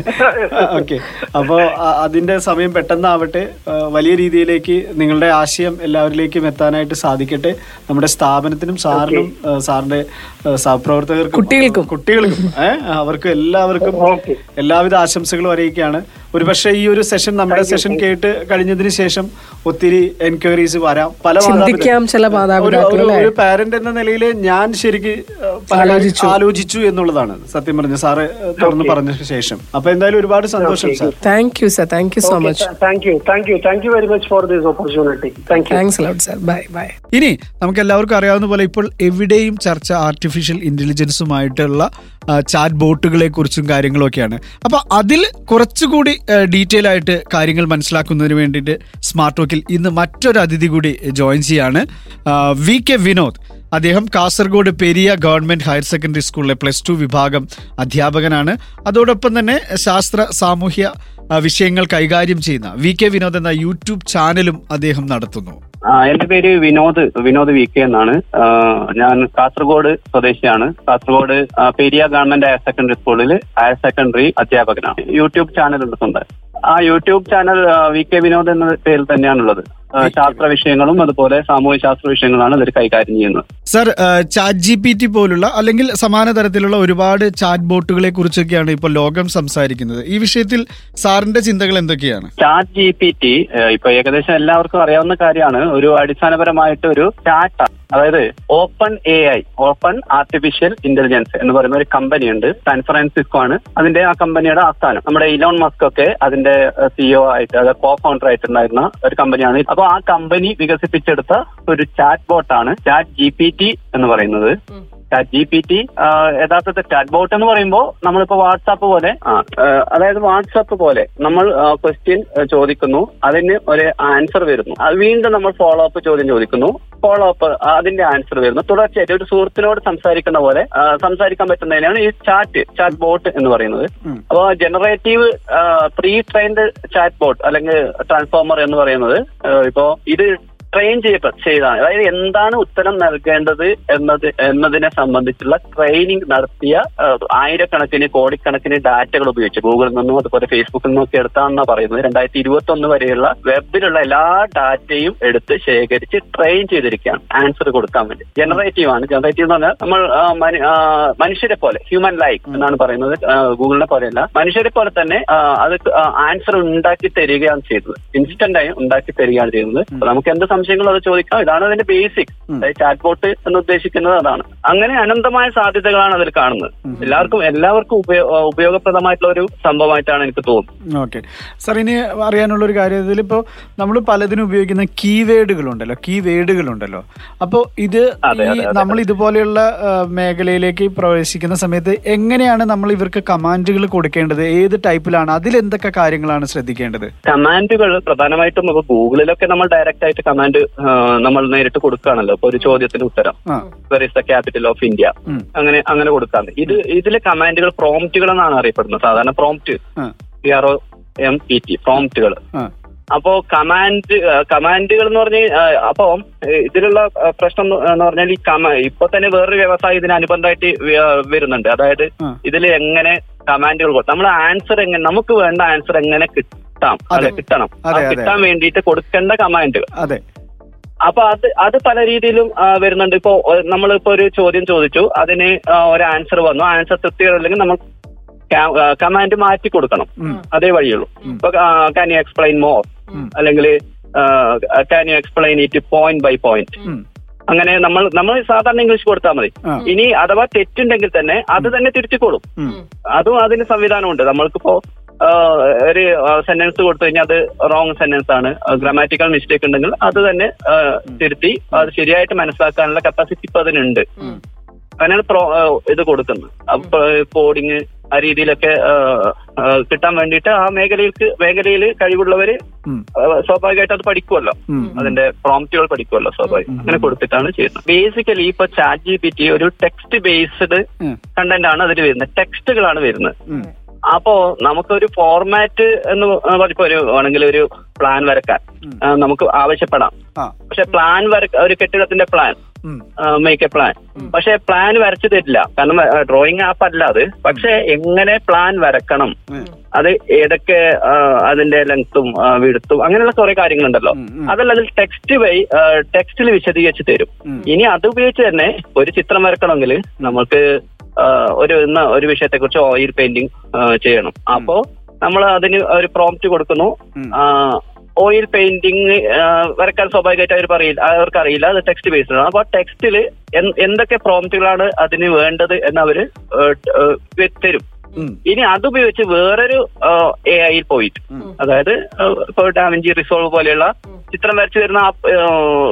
S2: ഓക്കെ അപ്പോ അതിന്റെ സമയം പെട്ടെന്നാവട്ടെ. വലിയ രീതിയിലേക്ക് നിങ്ങളുടെ ആശയം എല്ലാവരിലേക്കും എത്താനായിട്ട് സാധിക്കട്ടെ. നമ്മുടെ സ്ഥാപനത്തിനും സാറിനും സാറിന്റെ ആ, സഹപ്രവർത്തകർക്കും
S1: കുട്ടികൾക്കും.
S2: കുട്ടികൾക്കും അവർക്കും എല്ലാവർക്കും. എല്ലാവിധ ആശംസകളും അറിയിക്കുകയാണ് ഒരുപക്ഷെ ഈ ഒരു സെഷൻ നമ്മുടെ സെഷൻ കേട്ട് കഴിഞ്ഞതിന് ശേഷം ഒത്തിരി എൻക്വയറീസ് വരാം പല
S1: ചില
S2: ഒരു-? പാരന്റ് എന്ന നിലയിൽ ഞാൻ ശരിക്ക്
S1: ആലോചിച്ചു.
S2: ആലോചിച്ചു എന്നുള്ളതാണ്. സത്യം പറഞ്ഞ സാറ് തുറന്നു പറഞ്ഞ ശേഷം. അപ്പൊ എന്തായാലും ഒരുപാട് സന്തോഷം sir.
S1: Thank you sir thank you so much
S3: thank you thank you thank you very much for this opportunity thank you
S1: thanks lot sir bye bye
S2: ഇനി നമുക്ക് എല്ലാവർക്കും അറിയാവുന്ന പോലെ ഇപ്പോൾ എവിടെയും ചർച്ച ആർട്ടിഫിഷ്യൽ ഇന്റലിജൻസുമായിട്ടുള്ള ചാറ്റ് ബോട്ടുകളെ കുറിച്ചും കാര്യങ്ങളൊക്കെയാണ്. അപ്പൊ അതിൽ കുറച്ചുകൂടി ഡീറ്റെയിൽ ആയിട്ട് കാര്യങ്ങൾ മനസ്സിലാക്കുന്നതിന് വേണ്ടിയിട്ട് സ്മാർട്ട് ടോക്കിൽ ഇന്ന് മറ്റൊരു അതിഥി കൂടി ജോയിൻ ചെയ്യാണ്. വി കെ വിനോദ് അദ്ദേഹം Kasaragod Periya government higher secondary സ്കൂളിലെ പ്ലസ് ടു വിഭാഗം അധ്യാപകനാണ്. അതോടൊപ്പം തന്നെ ശാസ്ത്ര സാമൂഹ്യ വിഷയങ്ങൾ കൈകാര്യം ചെയ്യുന്ന വി കെ വിനോദ് എന്ന യൂട്യൂബ് ചാനലും അദ്ദേഹം നടത്തുന്നു.
S4: എന്റെ പേര് വിനോദ് വിനോദ് വി കെ എന്നാണ്. ഞാൻ കാസർഗോഡ് സ്വദേശിയാണ്. Kasaragod Periya government higher secondary സ്കൂളിൽ ഹയർ സെക്കൻഡറി അധ്യാപകനാണ്. യൂട്യൂബ് ചാനൽ ഉണ്ട് ആ YouTube channel V K Vinod എന്ന പേരിൽ തന്നെയാണുള്ളത്. ശാസ്ത്ര വിഷയങ്ങളും അതുപോലെ സാമൂഹ്യ ശാസ്ത്ര വിഷയങ്ങളാണ് ഇതിൽ കൈകാര്യം ചെയ്യുന്നത്.
S2: Sir chat G P T പോലുള്ള അല്ലെങ്കിൽ സമാന തരത്തിലുള്ള ഒരുപാട് ചാറ്റ് ബോട്ടുകളെ കുറിച്ചൊക്കെയാണ് ഇപ്പോൾ ലോകം സംസാരിക്കുന്നത്. ഈ വിഷയത്തിൽ സാറിന്റെ ചിന്തകൾ എന്തൊക്കെയാണ്?
S4: ചാറ്റ് ജി പി ടി ഇപ്പൊ ഏകദേശം എല്ലാവർക്കും അറിയാവുന്ന കാര്യമാണ്. ഒരു അടിസ്ഥാനപരമായിട്ട് ഒരു ചാറ്റ് അതായത് open A I open artificial intelligence എന്ന് പറയുന്ന ഒരു കമ്പനി ഉണ്ട് സാൻ ഫ്രാൻസിസ്കോ ആണ് അതിന്റെ ആ കമ്പനിയുടെ ആസ്ഥാനം. നമ്മുടെ ഇലോൺ മസ്ക് ഒക്കെ അതിന്റെ സിഇഒ ആയിട്ട് അതായത് കോ ഫൗണ്ടർ ആയിട്ടുണ്ടായിരുന്ന ഒരു കമ്പനിയാണ്. അപ്പൊ ആ കമ്പനി വികസിപ്പിച്ചെടുത്ത ഒരു ചാറ്റ് ബോട്ടാണ് ചാറ്റ് ജി പി ടി എന്ന് പറയുന്നത്. ചാറ്റ് ജി പി ടി യഥാർത്ഥത്തിൽ ചാറ്റ് ബോട്ട് എന്ന് പറയുമ്പോൾ നമ്മളിപ്പോ വാട്സാപ്പ് പോലെ അതായത് വാട്സാപ്പ് പോലെ നമ്മൾ ക്വസ്റ്റ്യൻ ചോദിക്കുന്നു. അതിന് ഒരു ആൻസർ വരുന്നു. അത് വീണ്ടും നമ്മൾ ഫോളോ അപ്പ് ചോദ്യം ചോദിക്കുന്നു. ഫോളോ അപ്പ് അതിന്റെ ആൻസർ വരുന്നു. തുടർച്ചയായിട്ട് ഒരു സുഹൃത്തിനോട് സംസാരിക്കുന്ന പോലെ സംസാരിക്കാൻ പറ്റുന്നതിനാണ് ഈ ചാറ്റ് ചാറ്റ് ബോട്ട് എന്ന് പറയുന്നത്. അപ്പോൾ generative pre trained chat bot അല്ലെങ്കിൽ ട്രാൻസ്ഫോമർ എന്ന് പറയുന്നത് ഇപ്പോ ഇത് ട്രെയിൻ ചെയ്യപ്പ ചെയ്താണ് അതായത് എന്താണ് ഉത്തരം നൽകേണ്ടത് എന്നത് എന്നതിനെ സംബന്ധിച്ചുള്ള ട്രെയിനിങ് നടത്തിയ ആയിരക്കണക്കിന് കോടിക്കണക്കിന് ഡാറ്റകൾ ഉപയോഗിച്ച്. ഗൂഗിളിൽ നിന്നും അതുപോലെ ഫേസ്ബുക്കിൽ നിന്നും ഒക്കെ എടുത്താണെന്നാണ് പറയുന്നത്. രണ്ടായിരത്തി ഇരുപത്തി ഒന്ന് വരെയുള്ള വെബിലുള്ള എല്ലാ ഡാറ്റയും എടുത്ത് ശേഖരിച്ച് ട്രെയിൻ ചെയ്തിരിക്കുകയാണ്. ആൻസർ കൊടുക്കാൻ വേണ്ടി. ജനറേറ്റീവ് ആണ്. ജനറേറ്റീവ് എന്ന് പറഞ്ഞാൽ നമ്മൾ മനുഷ്യരെ പോലെ ഹ്യൂമൻ ലൈക്ക് എന്നാണ് പറയുന്നത്. ഗൂഗിളിനെ പോലെയല്ല. മനുഷ്യരെ പോലെ തന്നെ അത് ആൻസർ ഉണ്ടാക്കി തരികയാണ് ചെയ്തത്. ഇൻസ്റ്റന്റ് ആയി ഉണ്ടാക്കി തരികയാണ് ചെയ്യുന്നത് നമുക്ക് എന്ത് സംശയങ്ങളും അത് ചോദിക്കാം. ഇതാണ് അതിന്റെ ബേസിക് ചാറ്റ് ബോട്ട് എന്ന് ഉദ്ദേശിക്കുന്നത് അതാണ്. അങ്ങനെ അനന്തമായ സാധ്യതകളാണ് അതിൽ കാണുന്നത്. എല്ലാവർക്കും എല്ലാവർക്കും ഉപയോ- ഉപയോഗപ്രദമായിട്ടുള്ള ഒരു സംഭവമായിട്ടാണ് എനിക്ക് തോന്നുന്നത്.
S2: ഓക്കെ സാർ ഇനി അറിയാനുള്ള ഒരു കാര്യം ഇതിലിപ്പോ നമ്മൾ പലതിനും ഉപയോഗിക്കുന്ന കീവേഡുകൾ ഉണ്ടല്ലോ അപ്പോൾ ഇത്
S4: അപ്പോ
S2: ഈ
S4: അതെ, അതെ.
S2: നമ്മൾ ഇതുപോലെയുള്ള മേഖലയിലേക്ക് പ്രവേശിക്കുന്ന സമയത്ത് എങ്ങനെയാണ് നമ്മൾ ഇവർക്ക് കമാൻഡുകൾ കൊടുക്കേണ്ടത്? ഏത് ടൈപ്പിലാണ്? അതിൽ എന്തൊക്കെ കാര്യങ്ങളാണ് ശ്രദ്ധിക്കേണ്ടത്?
S4: കമാൻഡുകൾ പ്രധാനമായിട്ടും ഗൂഗിളിലൊക്കെ നമ്മൾ ഡയറക്റ്റ് ആയിട്ട് കമാൻഡ് നമ്മൾ നേരിട്ട് കൊടുക്കുകയാണല്ലോ. ഇപ്പൊ ഒരു ചോദ്യത്തിന് ഉത്തരം. Where is the capital of India അങ്ങനെ അങ്ങനെ കൊടുക്കാറുണ്ട് ഇത് ഇതിലെ കമാൻഡുകൾ പ്രോംപ്റ്റുകൾ എന്നാണ് അറിയപ്പെടുന്നത്. സാധാരണ prompt. P R O M P T പ്രോംപ്റ്റുകൾ. അപ്പോ കമാൻഡ് കമാൻഡുകൾ എന്ന് പറഞ്ഞ അപ്പോ ഇതിലുള്ള പ്രശ്നം എന്ന് പറഞ്ഞാൽ ഈ കമ ഇപ്പൊ തന്നെ വേറൊരു വ്യവസായം ഇതിന് അനുബന്ധമായിട്ട് വരുന്നുണ്ട്. അതായത്. ഇതിൽ എങ്ങനെ കമാൻഡുകൾ കൊടുക്കും നമ്മൾ ആൻസർ എങ്ങനെ നമുക്ക് വേണ്ട ആൻസർ എങ്ങനെ കിട്ടാം?
S2: അതെ.
S4: കിട്ടണം. കിട്ടാൻ വേണ്ടിയിട്ട് കൊടുക്കേണ്ട കമാൻഡുകൾ. അപ്പൊ അത് അത് പല രീതിയിലും വരുന്നുണ്ട്. ഇപ്പോ നമ്മളിപ്പോ ഒരു ചോദ്യം ചോദിച്ചു. അതിന് ഒരു ആൻസർ വന്നു. ആൻസർ തൃപ്തികരല്ലെങ്കിൽ നമ്മൾ കമാൻഡ് മാറ്റി കൊടുക്കണം. അതേ വഴിയുള്ളൂ. ഇപ്പൊ കാൻ യു എക്സ്പ്ലെയിൻ മോർ അല്ലെങ്കിൽ can you explain it point by point അങ്ങനെ നമ്മൾ നമ്മൾ സാധാരണ ഇംഗ്ലീഷ് കൊടുത്താൽ മതി. ഇനി അഥവാ തെറ്റുണ്ടെങ്കിൽ തന്നെ അത് തന്നെ തിരിച്ചു
S2: കൊടുക്കും
S4: അതും അതിന് സംവിധാനമുണ്ട്. നമ്മൾക്കിപ്പോ ഒരു സെന്റൻസ് കൊടുത്തു കഴിഞ്ഞാൽ അത് റോങ് സെന്റൻസ് ആണ്. ഗ്രാമാറ്റിക്കൽ മിസ്റ്റേക്ക് ഉണ്ടെങ്കിൽ അത് തന്നെ തിരുത്തി അത് ശരിയായിട്ട് മനസ്സിലാക്കാനുള്ള കപ്പാസിറ്റി ഇപ്പൊ അതിനുണ്ട്. അങ്ങനെയാണ് പ്രോ ഇത് കൊടുക്കുന്നത്. അപ്പൊ കോഡിങ് ആ രീതിയിലൊക്കെ കിട്ടാൻ വേണ്ടിയിട്ട് ആ മേഖലയിലേക്ക് മേഖലയിൽ കഴിവുള്ളവര് സ്വാഭാവികമായിട്ട് അത് പഠിക്കുമല്ലോ അതിന്റെ പ്രോംപ്റ്റുകൾ പഠിക്കുമല്ലോ സ്വാഭാവികം. അങ്ങനെ കൊടുത്തിട്ടാണ് ചെയ്യുന്നത്. ബേസിക്കലി ഇപ്പൊ ചാറ്റ് ജി പി ടി ഒരു ടെക്സ്റ്റ് ബേസ്ഡ് കണ്ടന്റ് ആണ് അതിൽ വരുന്നത്. ടെക്സ്റ്റുകളാണ് വരുന്നത്. അപ്പോ നമുക്കൊരു ഫോർമാറ്റ് എന്ന് പറഞ്ഞപ്പോ ഒരു ആണെങ്കിൽ ഒരു പ്ലാൻ വരക്കാൻ. നമുക്ക് ആവശ്യപ്പെടാം. പക്ഷെ പ്ലാൻ വര ഒരു കെട്ടിടത്തിന്റെ പ്ലാൻ. മേക്ക് എ പ്ലാൻ പക്ഷെ പ്ലാൻ വരച്ചു തരില്ല. കാരണം ഡ്രോയിങ് ആപ്പ് അല്ല അത്. പക്ഷെ എങ്ങനെ പ്ലാൻ വരക്കണം? അത് ഏതൊക്കെ അതിന്റെ ലെങ്ത്തും വിടുത്തും അങ്ങനെയുള്ള കുറെ കാര്യങ്ങളുണ്ടല്ലോ.
S2: ഉം.
S4: അതിൽ ടെക്സ്റ്റ് വഴി ടെക്സ്റ്റിൽ വിശദീകരിച്ച് തരും. ഇനി അത് ഉപയോഗിച്ച് തന്നെ ഒരു ചിത്രം വരക്കണമെങ്കിൽ നമുക്ക് ഒരു ഇന്ന് ഒരു വിഷയത്തെ കുറിച്ച് ഓയിൽ പെയിന്റിങ് ചെയ്യണം. അപ്പോ നമ്മൾ അതിന് ഒരു പ്രോംപ്റ്റ് കൊടുക്കുന്നു. ഓയിൽ പെയിന്റിങ് വരക്കാൻ സ്വാഭാവികമായിട്ട് അവർ പറയില്ല അവർക്ക് അറിയില്ല അത് ടെക്സ്റ്റ് ബേസ്ഡ് ആണ്. അപ്പൊ ടെക്സ്റ്റിൽ എന്തൊക്കെ പ്രോംപ്റ്റുകളാണ് അതിന് വേണ്ടത് എന്ന് അവർ തരും. ഇനി അതുപയോഗിച്ച് വേറൊരു എ ഐയിൽ പോയിട്ട്. അതായത് ഇപ്പൊ ഡാവിഞ്ചി റിസോൾവ് പോലെയുള്ള ചിത്രം വരച്ചു വരുന്ന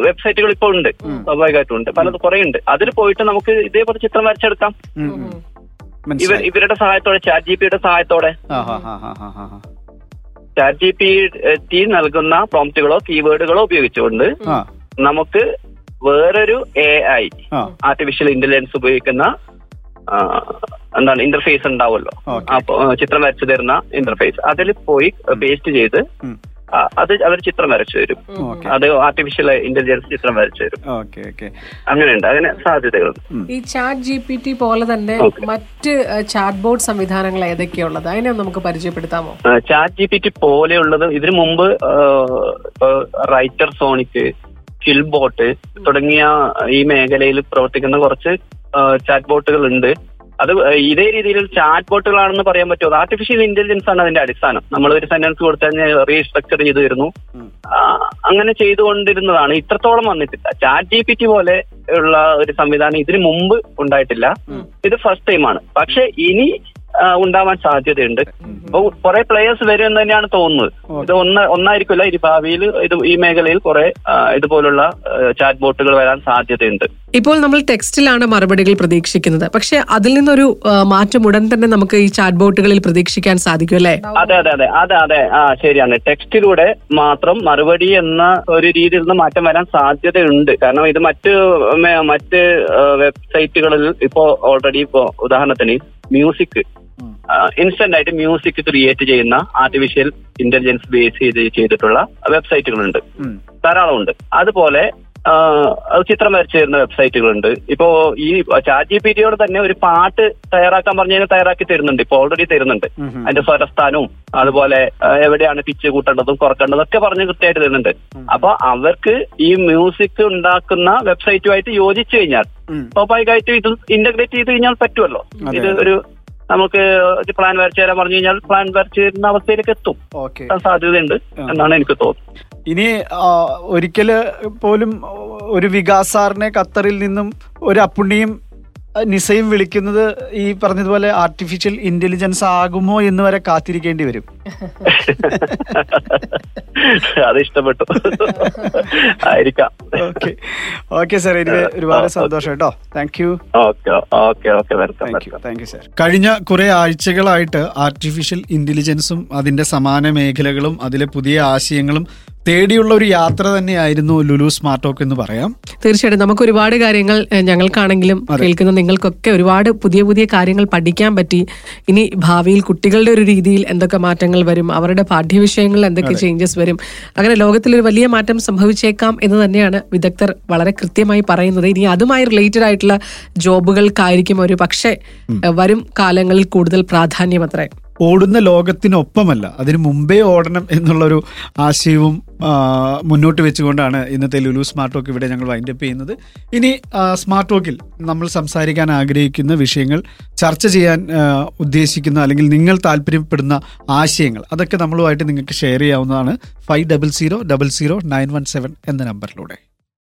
S4: വെബ്സൈറ്റുകൾ ഇപ്പോൾ ഉണ്ട്. സ്വാഭാവികമായിട്ടും ഉണ്ട് പലത് കുറെ ഉണ്ട് അതിൽ പോയിട്ട് നമുക്ക് ഇതേപോലെ ചിത്രം വരച്ചെടുക്കാം. ഇവർ ഇവരുടെ സഹായത്തോടെ ചാറ്റ് ജി പിയുടെ സഹായത്തോടെ ചാറ്റ് ജി പി ടി നൽകുന്ന പ്രോംപ്റ്റുകളോ കീവേഡുകളോ ഉപയോഗിച്ചുകൊണ്ട് നമുക്ക് വേറൊരു എ ഐ ആർട്ടിഫിഷ്യൽ ഇന്റലിജൻസ് ഉപയോഗിക്കുന്ന എന്താണ് ഇന്റർഫേസ് ഉണ്ടാവുമല്ലോ. അപ്പൊ ആ, ചിത്രം വരച്ചു തരുന്ന ഇന്റർഫേസ് അതിൽ പോയി പേസ്റ്റ് ചെയ്ത് അത് അവർ ചിത്രം വരച്ചു തരും. അത് ആർട്ടിഫിഷ്യൽ ഇന്റലിജൻസ് ചിത്രം വരച്ചു തരും. അങ്ങനെയുണ്ട്. അങ്ങനെ സാധ്യതകൾ.
S1: ഈ ചാറ്റ് ജി പി ടി പോലെ തന്നെ മറ്റ് ചാറ്റ് ബോർഡ് സംവിധാനങ്ങൾ ഏതൊക്കെയുള്ളത്? അതിനെ നമുക്ക് പരിചയപ്പെടുത്താമോ?
S4: ചാറ്റ് ജി പി ടി പോലെയുള്ളത് ഇതിനു മുമ്പ് റൈറ്റർ സോണിക് കിൽബോട്ട് തുടങ്ങിയ ഈ മേഖലയിൽ പ്രവർത്തിക്കുന്ന കുറച്ച് ചാറ്റ് ബോട്ടുകൾ ഉണ്ട്. അത് ഇതേ രീതിയിൽ ചാറ്റ് ബോട്ടുകളാണെന്ന് പറയാൻ പറ്റും ആർട്ടിഫിഷ്യൽ ഇന്റലിജൻസ് ആണ് അതിന്റെ അടിസ്ഥാനം. നമ്മൾ ഒരു സെന്റൻസ് കൊടുത്താൽ റീസ്ട്രക്ചർ ചെയ്തു തരുന്നു ആ, അങ്ങനെ ചെയ്തുകൊണ്ടിരുന്നതാണ്. ഇത്രത്തോളം വന്നിട്ടില്ല. ചാറ്റ് ജി പി ടി പോലെ ഉള്ള ഒരു സംവിധാനം ഇതിനു മുമ്പ് ഉണ്ടായിട്ടില്ല. ഇത് ഫസ്റ്റ് ടൈമാണ് പക്ഷെ ഇനി ഉണ്ടാവാൻ സാധ്യതയുണ്ട്. അപ്പൊ കുറെ പ്ലേയേഴ്സ് വരും എന്ന് തന്നെയാണ് തോന്നുന്നത്. ഇത് ഒന്ന് ഒന്നായിരിക്കില്ല ഇത് ഭാവിയിൽ ഇത് ഈ മേഖലയിൽ കുറെ ഇതുപോലുള്ള ചാറ്റ് ബോട്ടുകൾ വരാൻ സാധ്യതയുണ്ട്.
S1: ഇപ്പോൾ നമ്മൾ ടെക്സ്റ്റിലാണ് മറുപടികൾ പ്രതീക്ഷിക്കുന്നത്. പക്ഷെ അതിൽ നിന്നൊരു മാറ്റം ഉടൻ തന്നെ നമുക്ക് ഈ ചാറ്റ് ബോട്ടുകളിൽ പ്രതീക്ഷിക്കാൻ സാധിക്കും അല്ലേ?
S4: അതെ അതെ അതെ അതെ അതെ. ആ ശരിയാണ്. ടെക്സ്റ്റിലൂടെ മാത്രം മറുപടി എന്ന ഒരു രീതിയിൽ നിന്ന് മാറ്റം വരാൻ സാധ്യതയുണ്ട്. കാരണം ഇത് മറ്റ് മറ്റ് വെബ്സൈറ്റുകളിൽ ഇപ്പോ ഓൾറെഡി ഇപ്പോ ഉദാഹരണത്തിന് മ്യൂസിക്. ഇൻസ്റ്റന്റ് ആയിട്ട് മ്യൂസിക് ക്രിയേറ്റ് ചെയ്യുന്ന ആർട്ടിഫിഷ്യൽ ഇന്റലിജൻസ് ബേസ് ചെയ്ത് ചെയ്തിട്ടുള്ള വെബ്സൈറ്റുകളുണ്ട് ധാരാളമുണ്ട്. അതുപോലെ ചിത്രം വരച്ചു തരുന്ന വെബ്സൈറ്റുകളുണ്ട് ഇപ്പോ ഈ ചാറ്റ് ജി പി ടിയോട് തന്നെ ഒരു പാട്ട് തയ്യാറാക്കാൻ പറഞ്ഞു കഴിഞ്ഞാൽ തയ്യാറാക്കി തരുന്നുണ്ട്. ഇപ്പൊ ഓൾറെഡി തരുന്നുണ്ട്. അതിന്റെ സ്വരസ്ഥാനവും അതുപോലെ എവിടെയാണ് പിച്ച് കൂട്ടേണ്ടതും കുറക്കേണ്ടതും ഒക്കെ പറഞ്ഞ് കൃത്യമായിട്ട് തരുന്നുണ്ട്. അപ്പൊ അവർക്ക് ഈ മ്യൂസിക് ഉണ്ടാക്കുന്ന വെബ്സൈറ്റുമായിട്ട് യോജിച്ചു കഴിഞ്ഞാൽ സ്വാഭാവികമായിട്ടും ഇത് ഇന്റഗ്രേറ്റ് ചെയ്ത് കഴിഞ്ഞാൽ പറ്റുമല്ലോ. ഇത് ഒരു നമുക്ക് ഒരു പ്ലാൻ വരച്ചു തരാൻ പറഞ്ഞു കഴിഞ്ഞാൽ പ്ലാൻ വരച്ചു തരുന്ന അവസ്ഥയിലേക്ക് എത്തും. സാധ്യതയുണ്ട് എന്നാണ് എനിക്ക് തോന്നുന്നത്.
S2: ഇനി ഒരിക്കൽ പോലും ഒരു വികാസാറിനെ ഖത്തറിൽ നിന്നും ഒരു അപ്പുണ്ണിയും നിസയും വിളിക്കുന്നത് ഈ പറഞ്ഞതുപോലെ ആർട്ടിഫിഷ്യൽ ഇന്റലിജൻസ് ആകുമോ എന്ന് വരെ കാത്തിരിക്കേണ്ടി വരും.
S4: അത് ഇഷ്ടപ്പെട്ടു. ആയിരിക്കാം.
S2: ഓക്കെ ഓക്കെ സാർ എനിക്ക് ഒരുപാട് സന്തോഷം കേട്ടോ. Thank you
S4: okay okay okay welcome
S2: thank you thank you sir കഴിഞ്ഞ കുറെ ആഴ്ചകളായിട്ട് ആർട്ടിഫിഷ്യൽ ഇന്റലിജൻസും അതിന്റെ സമാന മേഖലകളും അതിലെ പുതിയ ആശയങ്ങളും തേടിയുള്ള ഒരു യാത്ര തന്നെയായിരുന്നു ലുലു സ്മാർട്ട് ടോക്ക് എന്ന് പറയാം.
S1: തീർച്ചയായിട്ടും നമുക്ക് ഒരുപാട് കാര്യങ്ങൾ ഞങ്ങൾക്കാണെങ്കിലും കേൾക്കുന്ന നിങ്ങൾക്കൊക്കെ ഒരുപാട് പുതിയ പുതിയ കാര്യങ്ങൾ പഠിക്കാൻ പറ്റി. ഇനി ഭാവിയിൽ കുട്ടികളുടെ ഒരു രീതിയിൽ എന്തൊക്കെ മാറ്റങ്ങൾ വരും അവരുടെ പാഠ്യവിഷയങ്ങളിൽ എന്തൊക്കെ ചേഞ്ചസ് വരും അങ്ങനെ ലോകത്തിൽ ഒരു വലിയ മാറ്റം സംഭവിച്ചേക്കാം എന്ന് തന്നെയാണ് വിദഗ്ധർ വളരെ കൃത്യമായി പറയുന്നത്. ഇനി അതുമായി റിലേറ്റഡ് ആയിട്ടുള്ള ജോബുകൾക്കായിരിക്കും ഒരു പക്ഷേ വരും കാലങ്ങളിൽ കൂടുതൽ പ്രാധാന്യം അത്രേ.
S2: ഓടുന്ന ലോകത്തിനൊപ്പമല്ല. അതിന് മുമ്പേ ഓടണം എന്നുള്ളൊരു ആശയവും മുന്നോട്ട് വെച്ചുകൊണ്ടാണ് ഇന്നത്തെ ലുലു സ്മാർട്ട് ടോക്ക് ഇവിടെ ഞങ്ങൾ വൈൻഡ് അപ്പ് ചെയ്യുന്നത്. ഇനി സ്മാർട്ട് ടോക്കിൽ നമ്മൾ സംസാരിക്കാൻ ആഗ്രഹിക്കുന്ന വിഷയങ്ങൾ ചർച്ച ചെയ്യാൻ ഉദ്ദേശിക്കുന്ന അല്ലെങ്കിൽ നിങ്ങൾ താല്പര്യപ്പെടുന്ന ആശയങ്ങൾ അതൊക്കെ നമ്മളുമായിട്ട് നിങ്ങൾക്ക് ഷെയർ ചെയ്യാവുന്നതാണ്. Five double zero double zero nine one seven എന്ന നമ്പറിലൂടെ